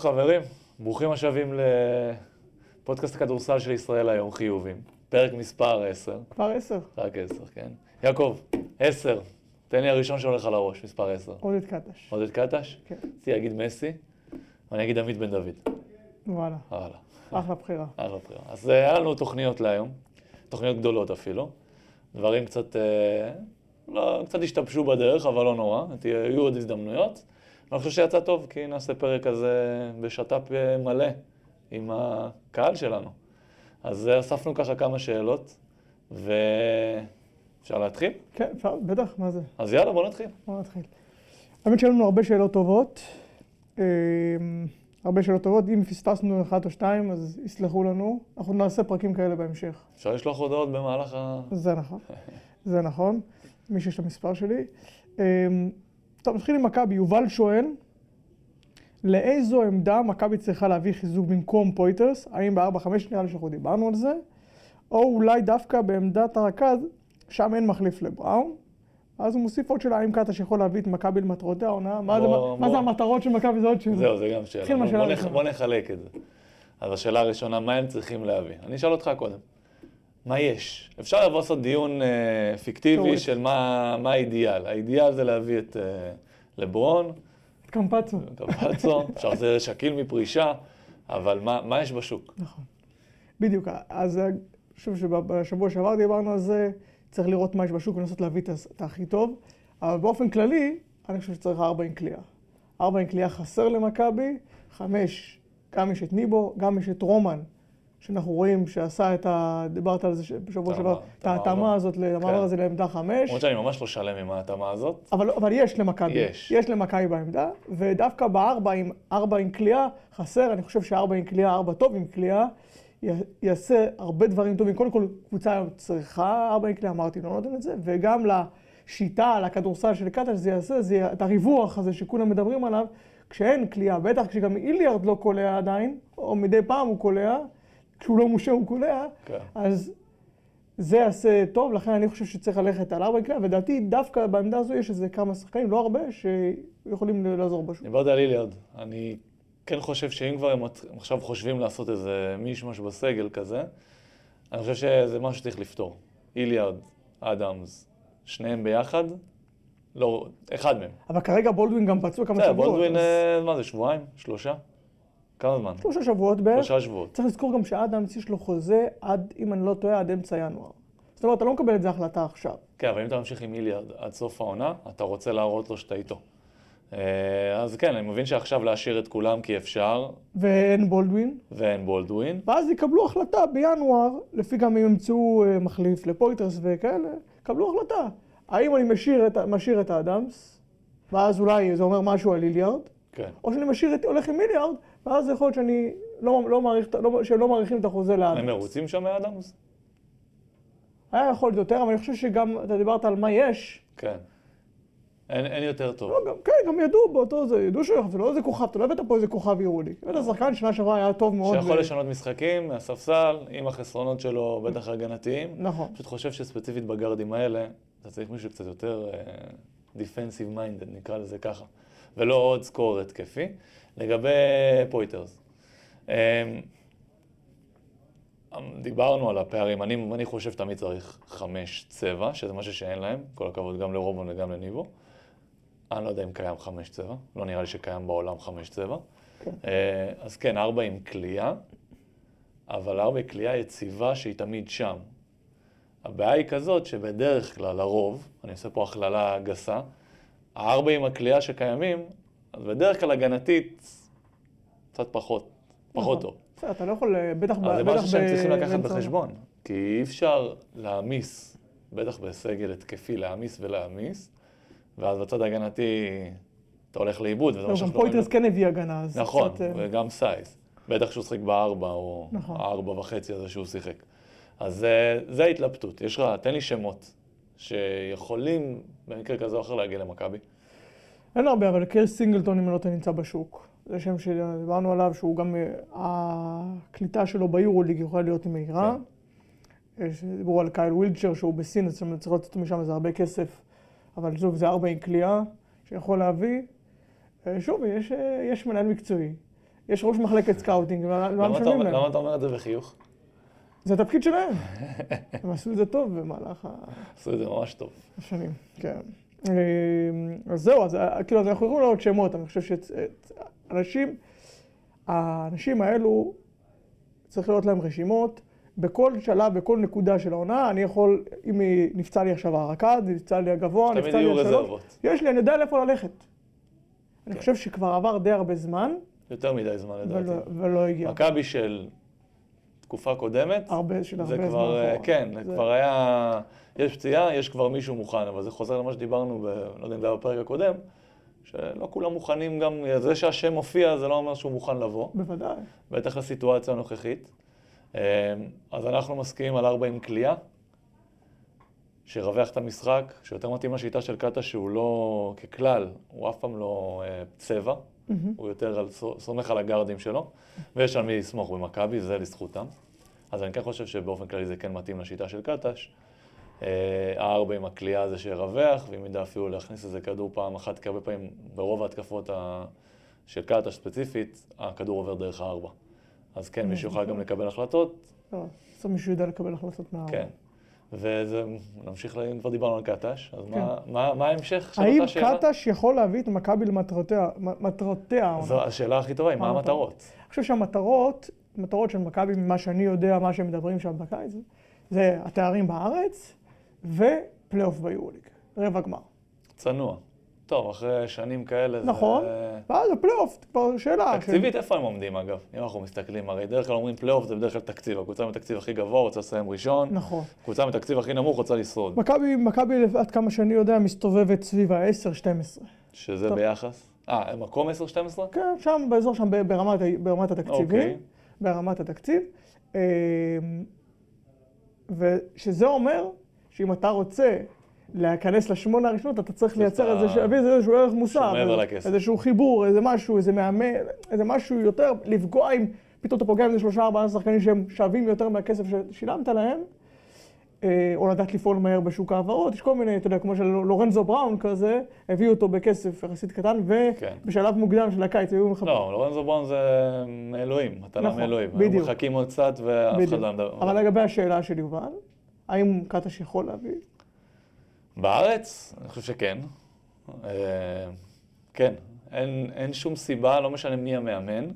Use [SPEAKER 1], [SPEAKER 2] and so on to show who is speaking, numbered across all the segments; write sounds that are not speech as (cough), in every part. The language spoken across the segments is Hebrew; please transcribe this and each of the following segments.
[SPEAKER 1] חברים, ברוכים השבים לפודקאסט הכדורסל של ישראל היום, חיובים. פרק מספר 10.
[SPEAKER 2] כבר עשר.
[SPEAKER 1] רק 10, כן. יעקב, 10. תן לי הראשון שהולך על הראש, מספר 10.
[SPEAKER 2] עודד קטש.
[SPEAKER 1] עודד קטש?
[SPEAKER 2] כן.
[SPEAKER 1] רציתי להגיד מסי, ואני אגיד עמית בן דוד.
[SPEAKER 2] וואלה,
[SPEAKER 1] וואלה.
[SPEAKER 2] אחלה בחירה.
[SPEAKER 1] אחלה בחירה. אז אה, היה לנו תוכניות להיום, תוכניות גדולות אפילו. דברים קצת, אה, לא, קצת השתבשו בדרך, אבל לא נורא, יהיו עוד הזדמנויות. אני חושב שיצא טוב, כי נעשה פרק כזה בשת"פ מלא עם הקהל שלנו. אז אספנו ככה כמה שאלות, ואפשר להתחיל?
[SPEAKER 2] כן, אפשר, בטח, מה זה?
[SPEAKER 1] אז יאללה, בוא נתחיל.
[SPEAKER 2] בוא נתחיל. האמת שהיו לנו הרבה שאלות טובות. אה, הרבה שאלות טובות. אם פספסנו אחת או שתיים, אז יסלחו לנו. אנחנו נעשה פרקים כאלה בהמשך.
[SPEAKER 1] אפשר לשלוח הודעות במהלך ה...
[SPEAKER 2] זה נכון. (laughs) זה נכון. מי שיש את המספר שלי. טוב, נתחיל עם מכבי. יובל שואל, לאיזו עמדה מכבי צריכה להביא חיזוק במקום פויטרס? האם ב-4-5 נראה לי שאנחנו דיברנו על זה? או אולי דווקא בעמדת הרכז, שם אין מחליף לבראון. אז הוא מוסיף עוד שאלה, האם קטש יכול להביא את מכבי למטרותיה העונה? מה, זה-
[SPEAKER 1] בוא-
[SPEAKER 2] מה זה
[SPEAKER 1] בוא.
[SPEAKER 2] המטרות של מכבי? זה עוד שאלה.
[SPEAKER 1] זהו, זה גם שאלה. בוא- בוא נח-. בוא נחלק את זה. אז השאלה הראשונה, מה הם צריכים להביא? אני אשאל אותך קודם. מה יש? אפשר לבוא לעשות דיון אה, פיקטיבי. של מה מה האידיאל. האידיאל זה להביא את אה, לברון,
[SPEAKER 2] את קמפצו.
[SPEAKER 1] קפצו, (laughs) אפשר לזה שקיל מפרישה, אבל מה מה יש בשוק?
[SPEAKER 2] נכון. בדיוק. אז אה, שוב, שבשבוע שעבר דיברנו על זה, צריך לראות מה יש בשוק ולנסות להביא את הכי טוב. אבל באופן כללי, אני חושב שצריך ארבע עם קליעה. ארבע עם קליעה חסר למכבי, חמש, גם יש את ניבו, גם יש את רומן, שאנחנו רואים שעשה את ה... דיברת על זה בשבוע שעבר, את. ההתאמה הזאת, למעבר
[SPEAKER 1] כן.
[SPEAKER 2] הזה לעמדה חמש.
[SPEAKER 1] למרות שאני ממש לא שלם עם ההתאמה הזאת.
[SPEAKER 2] אבל, אבל יש למכבי,
[SPEAKER 1] יש.
[SPEAKER 2] יש למכבי בעמדה, ודווקא בארבע עם, ארבע עם קליעה חסר, אני חושב שארבע עם קליעה, ארבע טוב עם קליעה, יעשה הרבה דברים טובים. קודם כל, קבוצה היום צריכה ארבע עם קליעה, אמרתי, לא נותן את זה, וגם לשיטה, לכדורסל של קטש, זה יעשה, זה את הריווח הזה שכולם מדברים עליו, כשאין קליעה, בטח כשגם איליארד לא קולע עדיין, או מדי פעם הוא קולע, כשהוא לא מושה הוא קולע,
[SPEAKER 1] כן.
[SPEAKER 2] אז זה יעשה טוב, לכן אני חושב שצריך ללכת על ארבע קליעה, ודעתי דווקא בעמדה הזו יש איזה כמה שחקנים, לא הרבה, שיכולים לעזור בשוק.
[SPEAKER 1] דיברת על איליארד. אני כן חושב שאם כבר הם עכשיו חושבים לעשות איזה מישמש בסגל כזה, אני חושב שזה משהו שצריך לפתור. איליארד, אדמס, שניהם ביחד, לא, אחד מהם.
[SPEAKER 2] אבל כרגע בולדווין גם פצוע כמה
[SPEAKER 1] בסדר,
[SPEAKER 2] שבועות.
[SPEAKER 1] בולדווין,
[SPEAKER 2] אז
[SPEAKER 1] אה, מה זה, שבועיים? שלושה? כמה זמן?
[SPEAKER 2] שלושה שבועות בערך.
[SPEAKER 1] שלושה שבועות.
[SPEAKER 2] צריך לזכור גם שאדמס יש לו חוזה עד, אם אני לא טועה, עד אמצע ינואר. זאת אומרת, אתה לא מקבל את זה החלטה עכשיו.
[SPEAKER 1] כן, אבל אם אתה ממשיך עם איליארד עד סוף העונה, אתה רוצה להראות לו שאתה איתו. אה, אז כן, אני מבין שעכשיו להשאיר את כולם כי אפשר,
[SPEAKER 2] ואין בולדווין,
[SPEAKER 1] ואין בולדווין.
[SPEAKER 2] ואז יקבלו החלטה בינואר, לפי גם אם ימצאו אה, מחליף לפויטרס וכאלה, יקבלו החלטה. האם אני משאיר את, משאיר את האדמס, ואז אולי זה אומר משהו על איליארד,
[SPEAKER 1] כן.
[SPEAKER 2] או שאני משאיר את, הולך עם מיליארד, ואז יכול להיות שאני לא, לא מעריך, לא, שהם לא מעריכים את החוזה לאדמס.
[SPEAKER 1] הם מרוצים שם מאדמס?
[SPEAKER 2] היה יכול להיות יותר, אבל אני חושב שגם, אתה דיברת על מה יש,
[SPEAKER 1] כן. אין, אין יותר טוב.
[SPEAKER 2] לא, גם, כן, גם ידעו באותו זה, ידעו שהוא יכול, זה לא איזה כוכב, אתה לא הבאת פה איזה כוכב יהודי. הבאת שחקן שנה שעברה היה טוב מאוד.
[SPEAKER 1] שיכול
[SPEAKER 2] ו-
[SPEAKER 1] לשנות משחקים מהספסל, עם החסרונות שלו, בטח הגנתיים.
[SPEAKER 2] נכון.
[SPEAKER 1] פשוט חושב שספציפית בגארדים האלה, אתה צריך מישהו קצת יותר defensive minded, נקרא לזה ככה, ולא עוד scorer התקפי. לגבי פויטרס, אמ, דיברנו על הפערים, אני, אני חושב תמיד צריך חמש צבע, שזה משהו שאין להם, כל הכבוד גם לרובון וגם לניבו. אני לא יודע אם קיים חמש צבע, לא נראה לי שקיים בעולם חמש צבע.
[SPEAKER 2] כן.
[SPEAKER 1] אה, אז כן, ארבע עם קליעה, אבל ארבע עם קליעה יציבה שהיא תמיד שם. הבעיה היא כזאת שבדרך כלל, לרוב, אני עושה פה הכללה גסה, הארבע עם הקליעה שקיימים, אז בדרך כלל הגנתית קצת פחות, פחות
[SPEAKER 2] נכון.
[SPEAKER 1] טוב.
[SPEAKER 2] בסדר, אתה לא יכול, אה, בטח ב...
[SPEAKER 1] זה משהו שהם צריכים לקחת בחשבון, כי אי אפשר להעמיס, בטח בסגל התקפי, להעמיס ולהעמיס, ואז בצד ההגנתי אתה הולך לאיבוד,
[SPEAKER 2] לא, גם. פויטרס כן הביא הגנה, אז
[SPEAKER 1] נכון,
[SPEAKER 2] אה,
[SPEAKER 1] וגם סייז. בטח שהוא שיחק בארבע, או
[SPEAKER 2] נכון.
[SPEAKER 1] הארבע וחצי הזה שהוא שיחק. אז אה, זה ההתלבטות. יש לך, תן לי שמות שיכולים במקרה כזה או אחר להגיע למכבי.
[SPEAKER 2] אין הרבה, אבל קייס סינגלטון, אם לא טועה, נמצא בשוק. זה שם שדיברנו עליו, שהוא גם, אה, הקליטה שלו ביורוליג יכולה להיות מהירה. יש- דיברו על קייל וילצ'ר, שהוא בסין, אז צריך לצאת משם איזה הרבה כסף. אבל שוב, זה ארבע עם קליעה, שיכול להביא. אה, שוב, יש, אה, יש מנהל מקצועי. יש ראש מחלקת scouting,
[SPEAKER 1] למה אתה
[SPEAKER 2] משלמים להם?
[SPEAKER 1] למה אתה אומר את זה בחיוך?
[SPEAKER 2] זה התפקיד שלהם. (laughs) הם עשו את זה טוב במהלך
[SPEAKER 1] עשו את זה ממש טוב.
[SPEAKER 2] השנים, כן. אה, אז זהו, אז אה, כאילו, אז אנחנו יכולים לראות שמות, אני חושב שאנשים, האנשים האלו, צריך לראות להם רשימות. בכל שלב, בכל נקודה של העונה, אני יכול, אם נפצע לי עכשיו הרכז, נפצע לי הגבוה,
[SPEAKER 1] תמיד
[SPEAKER 2] נפצע לי
[SPEAKER 1] יהיו
[SPEAKER 2] השלוש,
[SPEAKER 1] רזרבות.
[SPEAKER 2] יש לי, אני יודע לאיפה ללכת. אני
[SPEAKER 1] כן.
[SPEAKER 2] חושב שכבר עבר די הרבה זמן,
[SPEAKER 1] יותר מדי זמן לדעתי.
[SPEAKER 2] ולא הגיע.
[SPEAKER 1] מכבי של תקופה קודמת,
[SPEAKER 2] הרבה, של הרבה
[SPEAKER 1] זה
[SPEAKER 2] זמן
[SPEAKER 1] אה,
[SPEAKER 2] אחורה.
[SPEAKER 1] כן,
[SPEAKER 2] זה-
[SPEAKER 1] כבר היה, יש פציעה, יש כבר מישהו מוכן, אבל זה חוזר למה שדיברנו, ב, לא יודע אם זה היה בפרק הקודם, שלא כולם מוכנים גם, זה שהשם מופיע זה לא אומר שהוא מוכן לבוא,
[SPEAKER 2] בוודאי.
[SPEAKER 1] בטח לסיטואציה הנוכחית. אה, אז אנחנו מסכימים על ארבע עם כליאה, שירווח את המשחק, שיותר מתאים לשיטה של קאטה שהוא לא, ככלל, הוא אף פעם לא אה, צבע,
[SPEAKER 2] מהמם.
[SPEAKER 1] הוא יותר על, סומך על הגארדים שלו, ויש על מי לסמוך במכבי, זה לזכותם. אז אני כן חושב שבאופן כללי זה כן מתאים לשיטה של קטש. אה, הארבע עם הכלייה הזה שירווח, ואם ידע אפילו להכניס איזה כדור פעם אחת, כי הרבה פעמים ברוב ההתקפות ה... של קטש ספציפית, הכדור עובר דרך הארבע. אז כן, מישהו יוכל גם לקבל החלטות,
[SPEAKER 2] לא, בסוף מישהו יודע לקבל החלטות מה...
[SPEAKER 1] כן. וזה, נמשיך, ל- אם כבר דיברנו על קטש, אז
[SPEAKER 2] כן.
[SPEAKER 1] מה, מה, מה ההמשך של
[SPEAKER 2] האם
[SPEAKER 1] אותה שאלה?
[SPEAKER 2] קטש יכול להביא את מכבי למטרותיה, מטרותיה?
[SPEAKER 1] זו השאלה הכי טובה, מה המטרות?
[SPEAKER 2] אני חושב שהמטרות, המטרות של מכבי, ממה שאני יודע, מה שהם מדברים שם בקיץ, זה התארים בארץ ופלייאוף ביורוליג, רבע גמר.
[SPEAKER 1] צנוע. טוב, אחרי שנים כאלה
[SPEAKER 2] נכון.
[SPEAKER 1] זה...
[SPEAKER 2] ואז הפלייאוף, כבר שאלה.
[SPEAKER 1] תקציבית, איפה הם עומדים אגב? אם אנחנו מסתכלים, הרי בדרך כלל אומרים פלייאוף זה בדרך כלל תקציב. הקבוצה עם התקציב הכי גבוה רוצה לסיים ראשון,
[SPEAKER 2] נכון.
[SPEAKER 1] הקבוצה עם התקציב הכי נמוך רוצה לשרוד.
[SPEAKER 2] מכבי, מכבי, עד כמה שאני יודע, מסתובבת סביב ה-10-12.
[SPEAKER 1] שזה
[SPEAKER 2] טוב.
[SPEAKER 1] ביחס? אה, מקום 10-12?
[SPEAKER 2] כן, שם, באזור שם, ברמת, התקציבים.
[SPEAKER 1] אוקיי.
[SPEAKER 2] ברמת התקציב. אמ, ושזה אומר שאם אתה רוצה להיכנס לשמונה הראשונות, אתה צריך לייצר
[SPEAKER 1] את ה-
[SPEAKER 2] איזשהו, להביא איזשהו ערך מוסף. איזה-. איזשהו חיבור, איזה משהו, איזה מאמן, איזה משהו יותר, לפגוע עם, פתאום אתה פוגע עם איזה שלושה ארבעה שחקנים שהם שווים יותר מהכסף ששילמת להם. אה, או לדעת לפעול מהר בשוק ההעברות, יש כל מיני, אתה יודע, כמו של לורנזו בראון כזה, הביאו אותו בכסף יחסית קטן,
[SPEAKER 1] כן.
[SPEAKER 2] ובשלב מוקדם של הקיץ היו מחפשים.
[SPEAKER 1] לא, לורנזו בון זה מאלוהים, מתנה
[SPEAKER 2] נכון,
[SPEAKER 1] מאלוהים.
[SPEAKER 2] בדיוק.
[SPEAKER 1] היו מחכים עוד קצת ואף אחד. לא מדבר.
[SPEAKER 2] אבל לגבי השאלה של יובל, האם קטש יכול להביא?
[SPEAKER 1] בארץ? אני חושב שכן. אה, כן, אין, אין שום סיבה, לא משנה מי המאמן.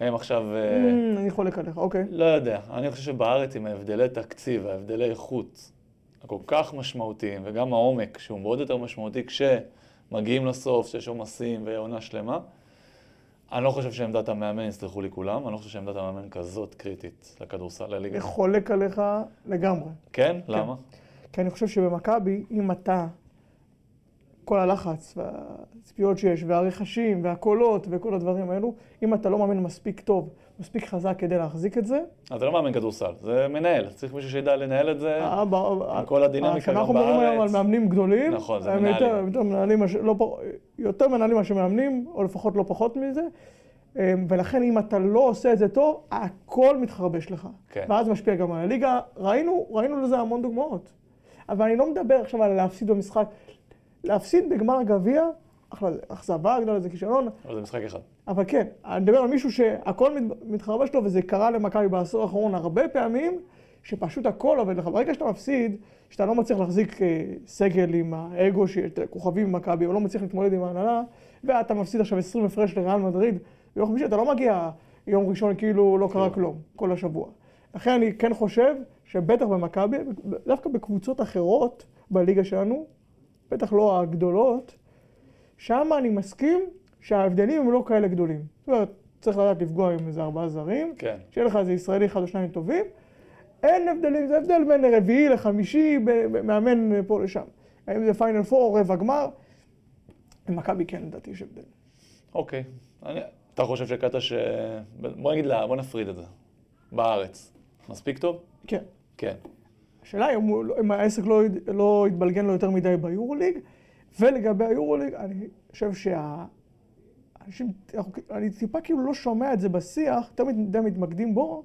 [SPEAKER 1] הם עכשיו, אה,
[SPEAKER 2] אמ, אני חולק עליך, אוקיי.
[SPEAKER 1] לא יודע, אני חושב שבארץ עם ההבדלי תקציב וההבדלי איכות הכל כך משמעותיים, וגם העומק, שהוא מאוד יותר משמעותי כשמגיעים לסוף, שיש עומסים ועונה שלמה, אני לא חושב שעמדת המאמן, יסלחו לי כולם, אני לא חושב שעמדת המאמן כזאת קריטית לכדורסל, לליגה.
[SPEAKER 2] אני חולק עליך לגמרי.
[SPEAKER 1] כן? למה?
[SPEAKER 2] כי אני חושב שבמכבי, אם אתה, כל הלחץ והציפיות שיש, והרכשים, והקולות, וכל הדברים האלו, אם אתה לא מאמן מספיק טוב, מספיק חזק כדי להחזיק את זה,
[SPEAKER 1] אז זה לא מאמן כדורסל, זה מנהל, צריך מישהו שידע לנהל את זה.
[SPEAKER 2] אה,
[SPEAKER 1] עם כל הדינמיקה
[SPEAKER 2] כשאנחנו
[SPEAKER 1] גם
[SPEAKER 2] מדברים היום על
[SPEAKER 1] בארץ.
[SPEAKER 2] מאמנים גדולים,
[SPEAKER 1] נכון, זה
[SPEAKER 2] הם
[SPEAKER 1] מנהלים.
[SPEAKER 2] יותר, יותר מנהלים, לא, יותר מנהלים מאשר מאמנים, או לפחות לא פחות מזה. ולכן אם אתה לא עושה את זה טוב, הכל מתחרבש לך.
[SPEAKER 1] כן.
[SPEAKER 2] ואז משפיע גם על הליגה. ראינו, ראינו לזה המון דוגמאות. אבל אני לא מדבר עכשיו על להפסיד במשחק. להפסיד בגמר גביע, אחלה, אכזבה גדולה, זה כישלון,
[SPEAKER 1] אבל זה משחק אחד.
[SPEAKER 2] אבל כן, אני מדבר על מישהו שהכל מת- מתחרבש לו, וזה קרה למכבי בעשור האחרון הרבה פעמים, שפשוט הכל עובד לך. ברגע שאתה מפסיד, שאתה לא מצליח להחזיק אה, סגל עם האגו, של כוכבים במכבי, או לא מצליח להתמודד עם ההנהלה, ואתה מפסיד עכשיו 20 הפרש לריאל מדריד, ביום חמישי אתה לא מגיע יום ראשון כאילו לא קרה
[SPEAKER 1] כן.
[SPEAKER 2] כלום, כל השבוע. לכן אני כן חושב שבטח במכבי, דווקא בקבוצות אחרות בליגה שלנו, בטח לא הגדולות, שם אני מסכים שההבדלים הם לא כאלה גדולים. זאת אומרת, צריך לדעת לפגוע עם איזה ארבעה זרים,
[SPEAKER 1] כן.
[SPEAKER 2] שיהיה לך איזה ישראלי אחד או שניים טובים. אין הבדלים, זה הבדל בין רביעי לחמישי, מאמן פה לשם. האם זה פיינל פור או רבע גמר? במכבי כן, לדעתי יש הבדל.
[SPEAKER 1] אוקיי. אני, אתה חושב שקטש... אה, בוא נגיד לה, בוא נפריד את זה. בארץ. מספיק טוב?
[SPEAKER 2] כן.
[SPEAKER 1] כן.
[SPEAKER 2] השאלה היא אם, אם העסק לא, לא יתבלגן לו יותר מדי ביורוליג, ולגבי היורוליג, אני חושב שה... אנשים, אני טיפה כאילו לא שומע את זה בשיח, תמיד די מתמקדים בו.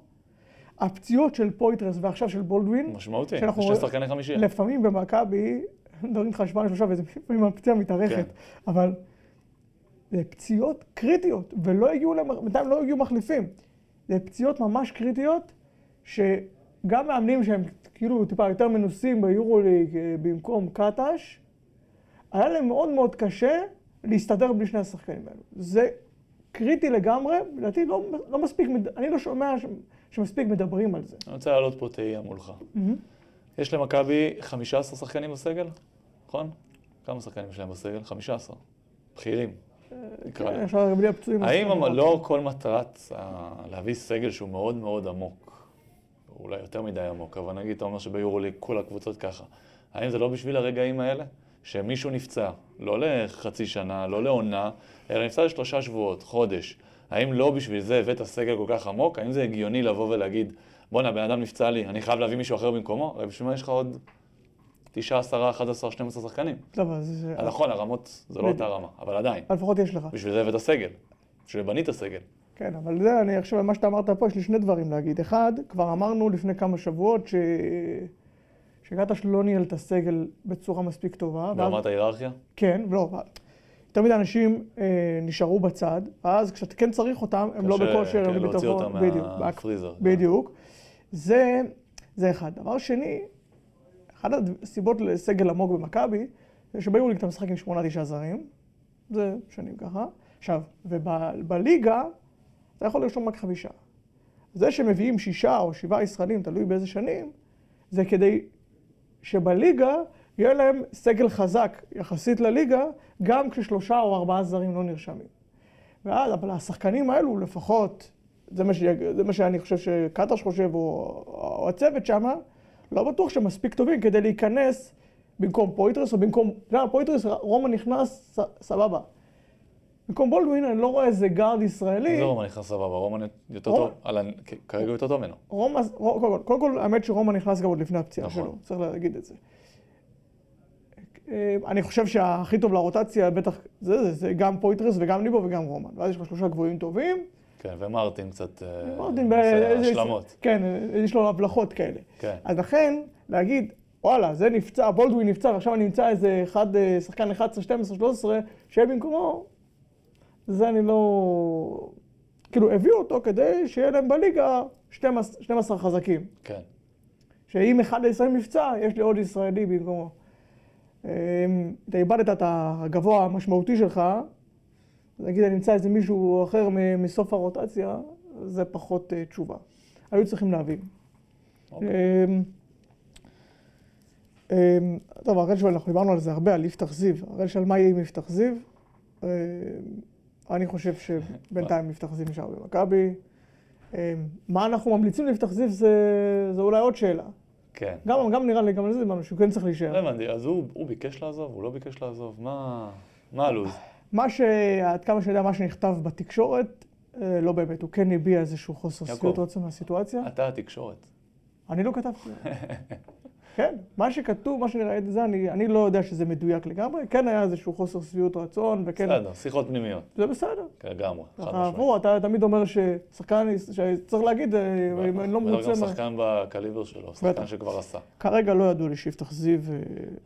[SPEAKER 2] הפציעות של פויטרס ועכשיו של בולדווין,
[SPEAKER 1] משמעותי.
[SPEAKER 2] שאנחנו
[SPEAKER 1] שני שחקני חמישייה.
[SPEAKER 2] לפעמים במכבי, מדברים איתך שבועיים שלושה, ולפעמים הפציעה מתארכת,
[SPEAKER 1] כן.
[SPEAKER 2] אבל זה פציעות קריטיות, ולא הגיעו, בינתיים לא הגיעו מחליפים. זה פציעות ממש קריטיות, שגם מאמנים שהם כאילו טיפה יותר מנוסים ביורוליג אה, במקום קטש, היה להם מאוד מאוד קשה להסתדר בלי שני השחקנים האלו. זה קריטי לגמרי, לדעתי לא, לא מספיק, אני לא שומע ש, שמספיק מדברים על זה.
[SPEAKER 1] אני רוצה להעלות פה תהייה מולך. יש למכבי 15 שחקנים בסגל, נכון? כמה שחקנים יש להם בסגל? 15. בכירים. נקרא
[SPEAKER 2] כן,
[SPEAKER 1] להם.
[SPEAKER 2] אפשר בלי הפצועים.
[SPEAKER 1] האם
[SPEAKER 2] רק-
[SPEAKER 1] לא כל מטרת להביא סגל שהוא מאוד מאוד עמוק, אולי יותר מדי עמוק, אבל נגיד אתה אומר שביורוליג כל הקבוצות ככה, האם זה לא בשביל הרגעים האלה? שמישהו נפצע, לא לחצי שנה, לא לעונה, אלא נפצע לשלושה שבועות, חודש. האם לא בשביל זה הבאת סגל כל כך עמוק? האם זה הגיוני לבוא ולהגיד, בואנה, בן אדם נפצע לי, אני חייב להביא מישהו אחר במקומו? הרי בשביל מה יש לך עוד 9, 10, 11, 12 שחקנים?
[SPEAKER 2] טוב, אז זה-
[SPEAKER 1] אז נכון, הרמות זה לא אותה רמה, אבל עדיין,
[SPEAKER 2] לפחות יש לך.
[SPEAKER 1] בשביל זה הבאת סגל, בשביל בנית סגל.
[SPEAKER 2] כן, אבל זה, אני עכשיו, מה שאתה אמרת פה, יש לי שני דברים להגיד. אחד, כבר אמרנו לפני כמה שבועות ש... שקטש לא ניהל את הסגל בצורה מספיק טובה. ואז-
[SPEAKER 1] ברמת ההיררכיה?
[SPEAKER 2] כן, לא, יותר מדי אנשים אה, נשארו בצד, ואז כשאתה כן צריך אותם, הם לא
[SPEAKER 1] קשה,
[SPEAKER 2] בכושר,
[SPEAKER 1] כן,
[SPEAKER 2] הם
[SPEAKER 1] להוציא
[SPEAKER 2] בביטחון.
[SPEAKER 1] אותם
[SPEAKER 2] בדיוק,
[SPEAKER 1] מהפריזר.
[SPEAKER 2] בדיוק. זה, זה אחד. דבר שני, אחת הסיבות לסגל עמוק במכבי, זה שביוליג אתה משחק עם שמונה, תשעה זרים, זה שנים ככה. עכשיו, ובליגה, אתה יכול לרשום רק חמישה. זה שמביאים שישה או שבעה ישראלים, תלוי באיזה שנים, זה כדי שבליגה יהיה להם סגל חזק יחסית לליגה, גם כששלושה או ארבעה זרים לא נרשמים. ואז, אבל השחקנים האלו לפחות, זה מה, ש... זה מה שאני חושב שקטש חושב, או, או הצוות שם, לא בטוח שהם מספיק טובים כדי להיכנס במקום פויטרס, או במקום, אתה יודע, פויטרס, רומא נכנס, סבבה. במקום בולדווין, אני לא רואה איזה guard ישראלי.
[SPEAKER 1] זה רומן נכנס סבבה, רומן יותר טוב, כרגע יותר טוב ממנו.
[SPEAKER 2] רומן, קודם כל, האמת שרומן נכנס גם עוד לפני הפציעה
[SPEAKER 1] נכון.
[SPEAKER 2] שלו, צריך להגיד את זה. אה, אני חושב שהכי טוב לרוטציה, בטח, זה, זה, זה גם פויטרס וגם ליבו וגם רומן. ואז יש לך שלושה גבוהים טובים.
[SPEAKER 1] כן, ומרטין קצת אה,
[SPEAKER 2] מרטין.
[SPEAKER 1] השלמות.
[SPEAKER 2] כן, יש לו הבלחות כאלה.
[SPEAKER 1] כן.
[SPEAKER 2] אז לכן, להגיד, וואלה, זה נפצע, בולדווין נפצע, ועכשיו אני נמצא איזה אחד, אה, שחקן 11, 12, 13, שיהיה במקומו, זה אני לא... כאילו, הביאו אותו כדי שיהיה להם בליגה 12, 12 חזקים.
[SPEAKER 1] כן.
[SPEAKER 2] שאם אחד הישראלים נפצע, יש לי עוד ישראלי במקומו. אם אתה איבדת את הגבוה המשמעותי שלך, נגיד אני אמצא איזה מישהו אחר מסוף הרוטציה, זה פחות אה, תשובה. היו צריכים להבין.
[SPEAKER 1] אוקיי.
[SPEAKER 2] אמ, אמ, טוב, הראל שואל, אנחנו דיברנו על זה הרבה, על יפתח זיו. הראל שאל מה יהיה עם יפתח זיו. אני חושב שבינתיים (laughs) יפתח זיו נשאר במכבי. אמ, מה אנחנו ממליצים ליפתח זיו זה, זה אולי עוד שאלה.
[SPEAKER 1] כן.
[SPEAKER 2] גם, גם נראה לי, גם לזה דיברנו, שהוא כן צריך
[SPEAKER 1] לא
[SPEAKER 2] להישאר.
[SPEAKER 1] הבנתי, אז הוא הוא ביקש לעזוב, הוא לא ביקש לעזוב, מה מה הלו"ז?
[SPEAKER 2] מה ש... עד כמה שאני יודע, מה שנכתב בתקשורת, אה, לא באמת, הוא כן הביע איזשהו חוסר. שביעות רצון מהסיטואציה.
[SPEAKER 1] אתה התקשורת.
[SPEAKER 2] אני לא כתבתי. (laughs) כן, מה שכתוב, מה שאני ראיתי זה, אני, אני לא יודע שזה מדויק לגמרי, כן היה איזשהו חוסר שביעות רצון, וכן,
[SPEAKER 1] בסדר, שיחות פנימיות,
[SPEAKER 2] זה בסדר.
[SPEAKER 1] לגמרי, חד
[SPEAKER 2] ככה,
[SPEAKER 1] משמעית.
[SPEAKER 2] ברור, אתה תמיד אומר ששחקן, שצריך להגיד, אה, אם אני לא
[SPEAKER 1] בטח
[SPEAKER 2] מרוצה,
[SPEAKER 1] גם
[SPEAKER 2] מה-
[SPEAKER 1] שחקן בקליבר שלו, שחקן
[SPEAKER 2] בטח.
[SPEAKER 1] שכבר עשה.
[SPEAKER 2] כרגע לא ידעו לי שיפתח זיו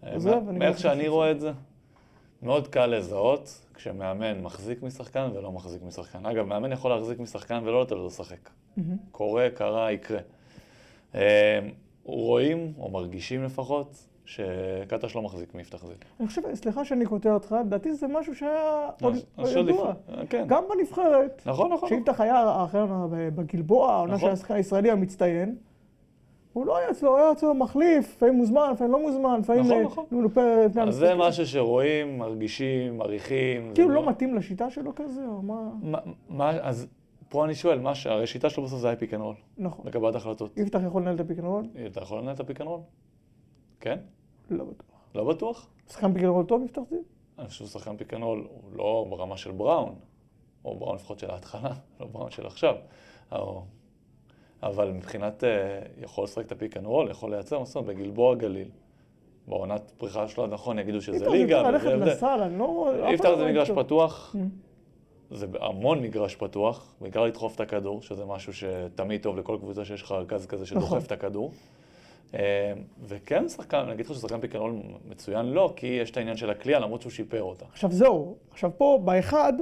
[SPEAKER 2] אה, עוזב.
[SPEAKER 1] מאיך שאני רואה את זה, מאוד קל לזהות כשמאמן מחזיק משחקן ולא מחזיק משחקן. אגב, מאמן יכול להחזיק משחקן ולא לתת לו לשחק. קורה, קרה, יקרה. רואים, או מרגישים לפחות, שקטש לא מחזיק מיפתח זיו.
[SPEAKER 2] אני חושב, סליחה שאני קוטע אותך, לדעתי זה משהו שהיה עוד
[SPEAKER 1] אז שעוד
[SPEAKER 2] ידוע.
[SPEAKER 1] כן.
[SPEAKER 2] גם בנבחרת,
[SPEAKER 1] נכון, נכון.
[SPEAKER 2] שיפתח היה אחר בגלבוע, העונה
[SPEAKER 1] נכון.
[SPEAKER 2] של השחקן הישראלי המצטיין. הוא לא היה אצלו, הוא היה אצלו מחליף, לפעמים מוזמן, לפעמים לא מוזמן, לפעמים
[SPEAKER 1] נכון,
[SPEAKER 2] אה,
[SPEAKER 1] נכון.
[SPEAKER 2] מנופר
[SPEAKER 1] אז זה. משהו שרואים, מרגישים, מעריכים.
[SPEAKER 2] כאילו לא מתאים לשיטה שלו כזה, או מה,
[SPEAKER 1] אז פה אני שואל, מה, ש- הרי השיטה שלו בסוף זה היה pick and roll,
[SPEAKER 2] נכון.
[SPEAKER 1] לקבלת החלטות.
[SPEAKER 2] יפתח יכול לנהל את הפיק אנד רול?
[SPEAKER 1] אתה יכול לנהל את ה pick and roll? כן?
[SPEAKER 2] לא בטוח.
[SPEAKER 1] לא בטוח?
[SPEAKER 2] שחקן pick and roll טוב יפתח זיו?
[SPEAKER 1] אני חושב ששחקן pick and roll הוא לא ברמה של בראון, או בראון לפחות של ההתחלה, (laughs) לא בראון של עכשיו. או... אבל מבחינת, אה, יכול לשחק את הפיק אנד רול, יכול לייצר מסורת בגלבוע גליל. בעונת פריחה שלו, נכון, יגידו שזה
[SPEAKER 2] יפתח זה
[SPEAKER 1] ליגה,
[SPEAKER 2] צריך
[SPEAKER 1] וזה
[SPEAKER 2] ללכת
[SPEAKER 1] הבדל.
[SPEAKER 2] לסל, אני לא... אחד
[SPEAKER 1] יפתח
[SPEAKER 2] לא
[SPEAKER 1] זה מגרש. פתוח,
[SPEAKER 2] Mm.
[SPEAKER 1] זה המון מגרש פתוח, בעיקר לדחוף את הכדור, שזה משהו שתמיד טוב לכל קבוצה שיש לך רכז כזה
[SPEAKER 2] נכון.
[SPEAKER 1] שדוחף את הכדור. אה, וכן שחקן, אני אגיד לך ששחקן פיק אנד רול מצוין לא, כי יש את העניין של הקליעה, למרות שהוא שיפר אותה.
[SPEAKER 2] עכשיו זהו, עכשיו פה באחד,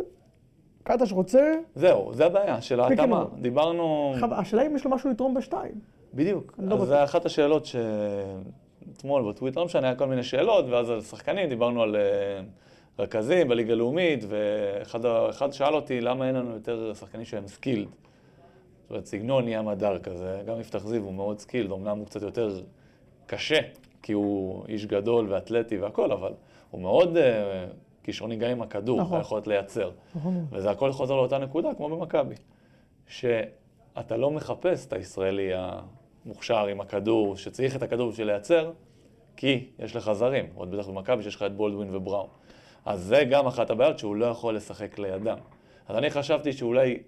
[SPEAKER 2] קטש רוצה,
[SPEAKER 1] זהו, זה הבעיה של ההתאמה. דיברנו...
[SPEAKER 2] עכשיו, השאלה אם יש לו משהו לתרום בשתיים.
[SPEAKER 1] בדיוק.
[SPEAKER 2] לא
[SPEAKER 1] אז. זה אחת השאלות שאתמול בטוויטר, לא משנה, היה כל מיני שאלות, ואז על שחקנים, דיברנו על אה, רכזים בליגה הלאומית, ואחד שאל אותי למה אין לנו יותר שחקנים שהם skilled. זאת אומרת, סגנון נהיה מדר כזה, גם יפתח זיו הוא מאוד skilled, אמנם הוא קצת יותר קשה, כי הוא איש גדול ואתלטי והכל, אבל הוא מאוד אה, כישרוני גם עם הכדור,
[SPEAKER 2] נכון.
[SPEAKER 1] היכולת לייצר.
[SPEAKER 2] נכון.
[SPEAKER 1] וזה הכל חוזר לאותה נקודה, כמו במכבי. שאתה לא מחפש את הישראלי המוכשר עם הכדור, שצריך את הכדור בשביל לייצר, כי יש לך זרים, עוד בטח במכבי שיש לך את בולדווין ובראון. אז זה גם אחת הבעיות, שהוא לא יכול לשחק לידם. אז אני חשבתי שאולי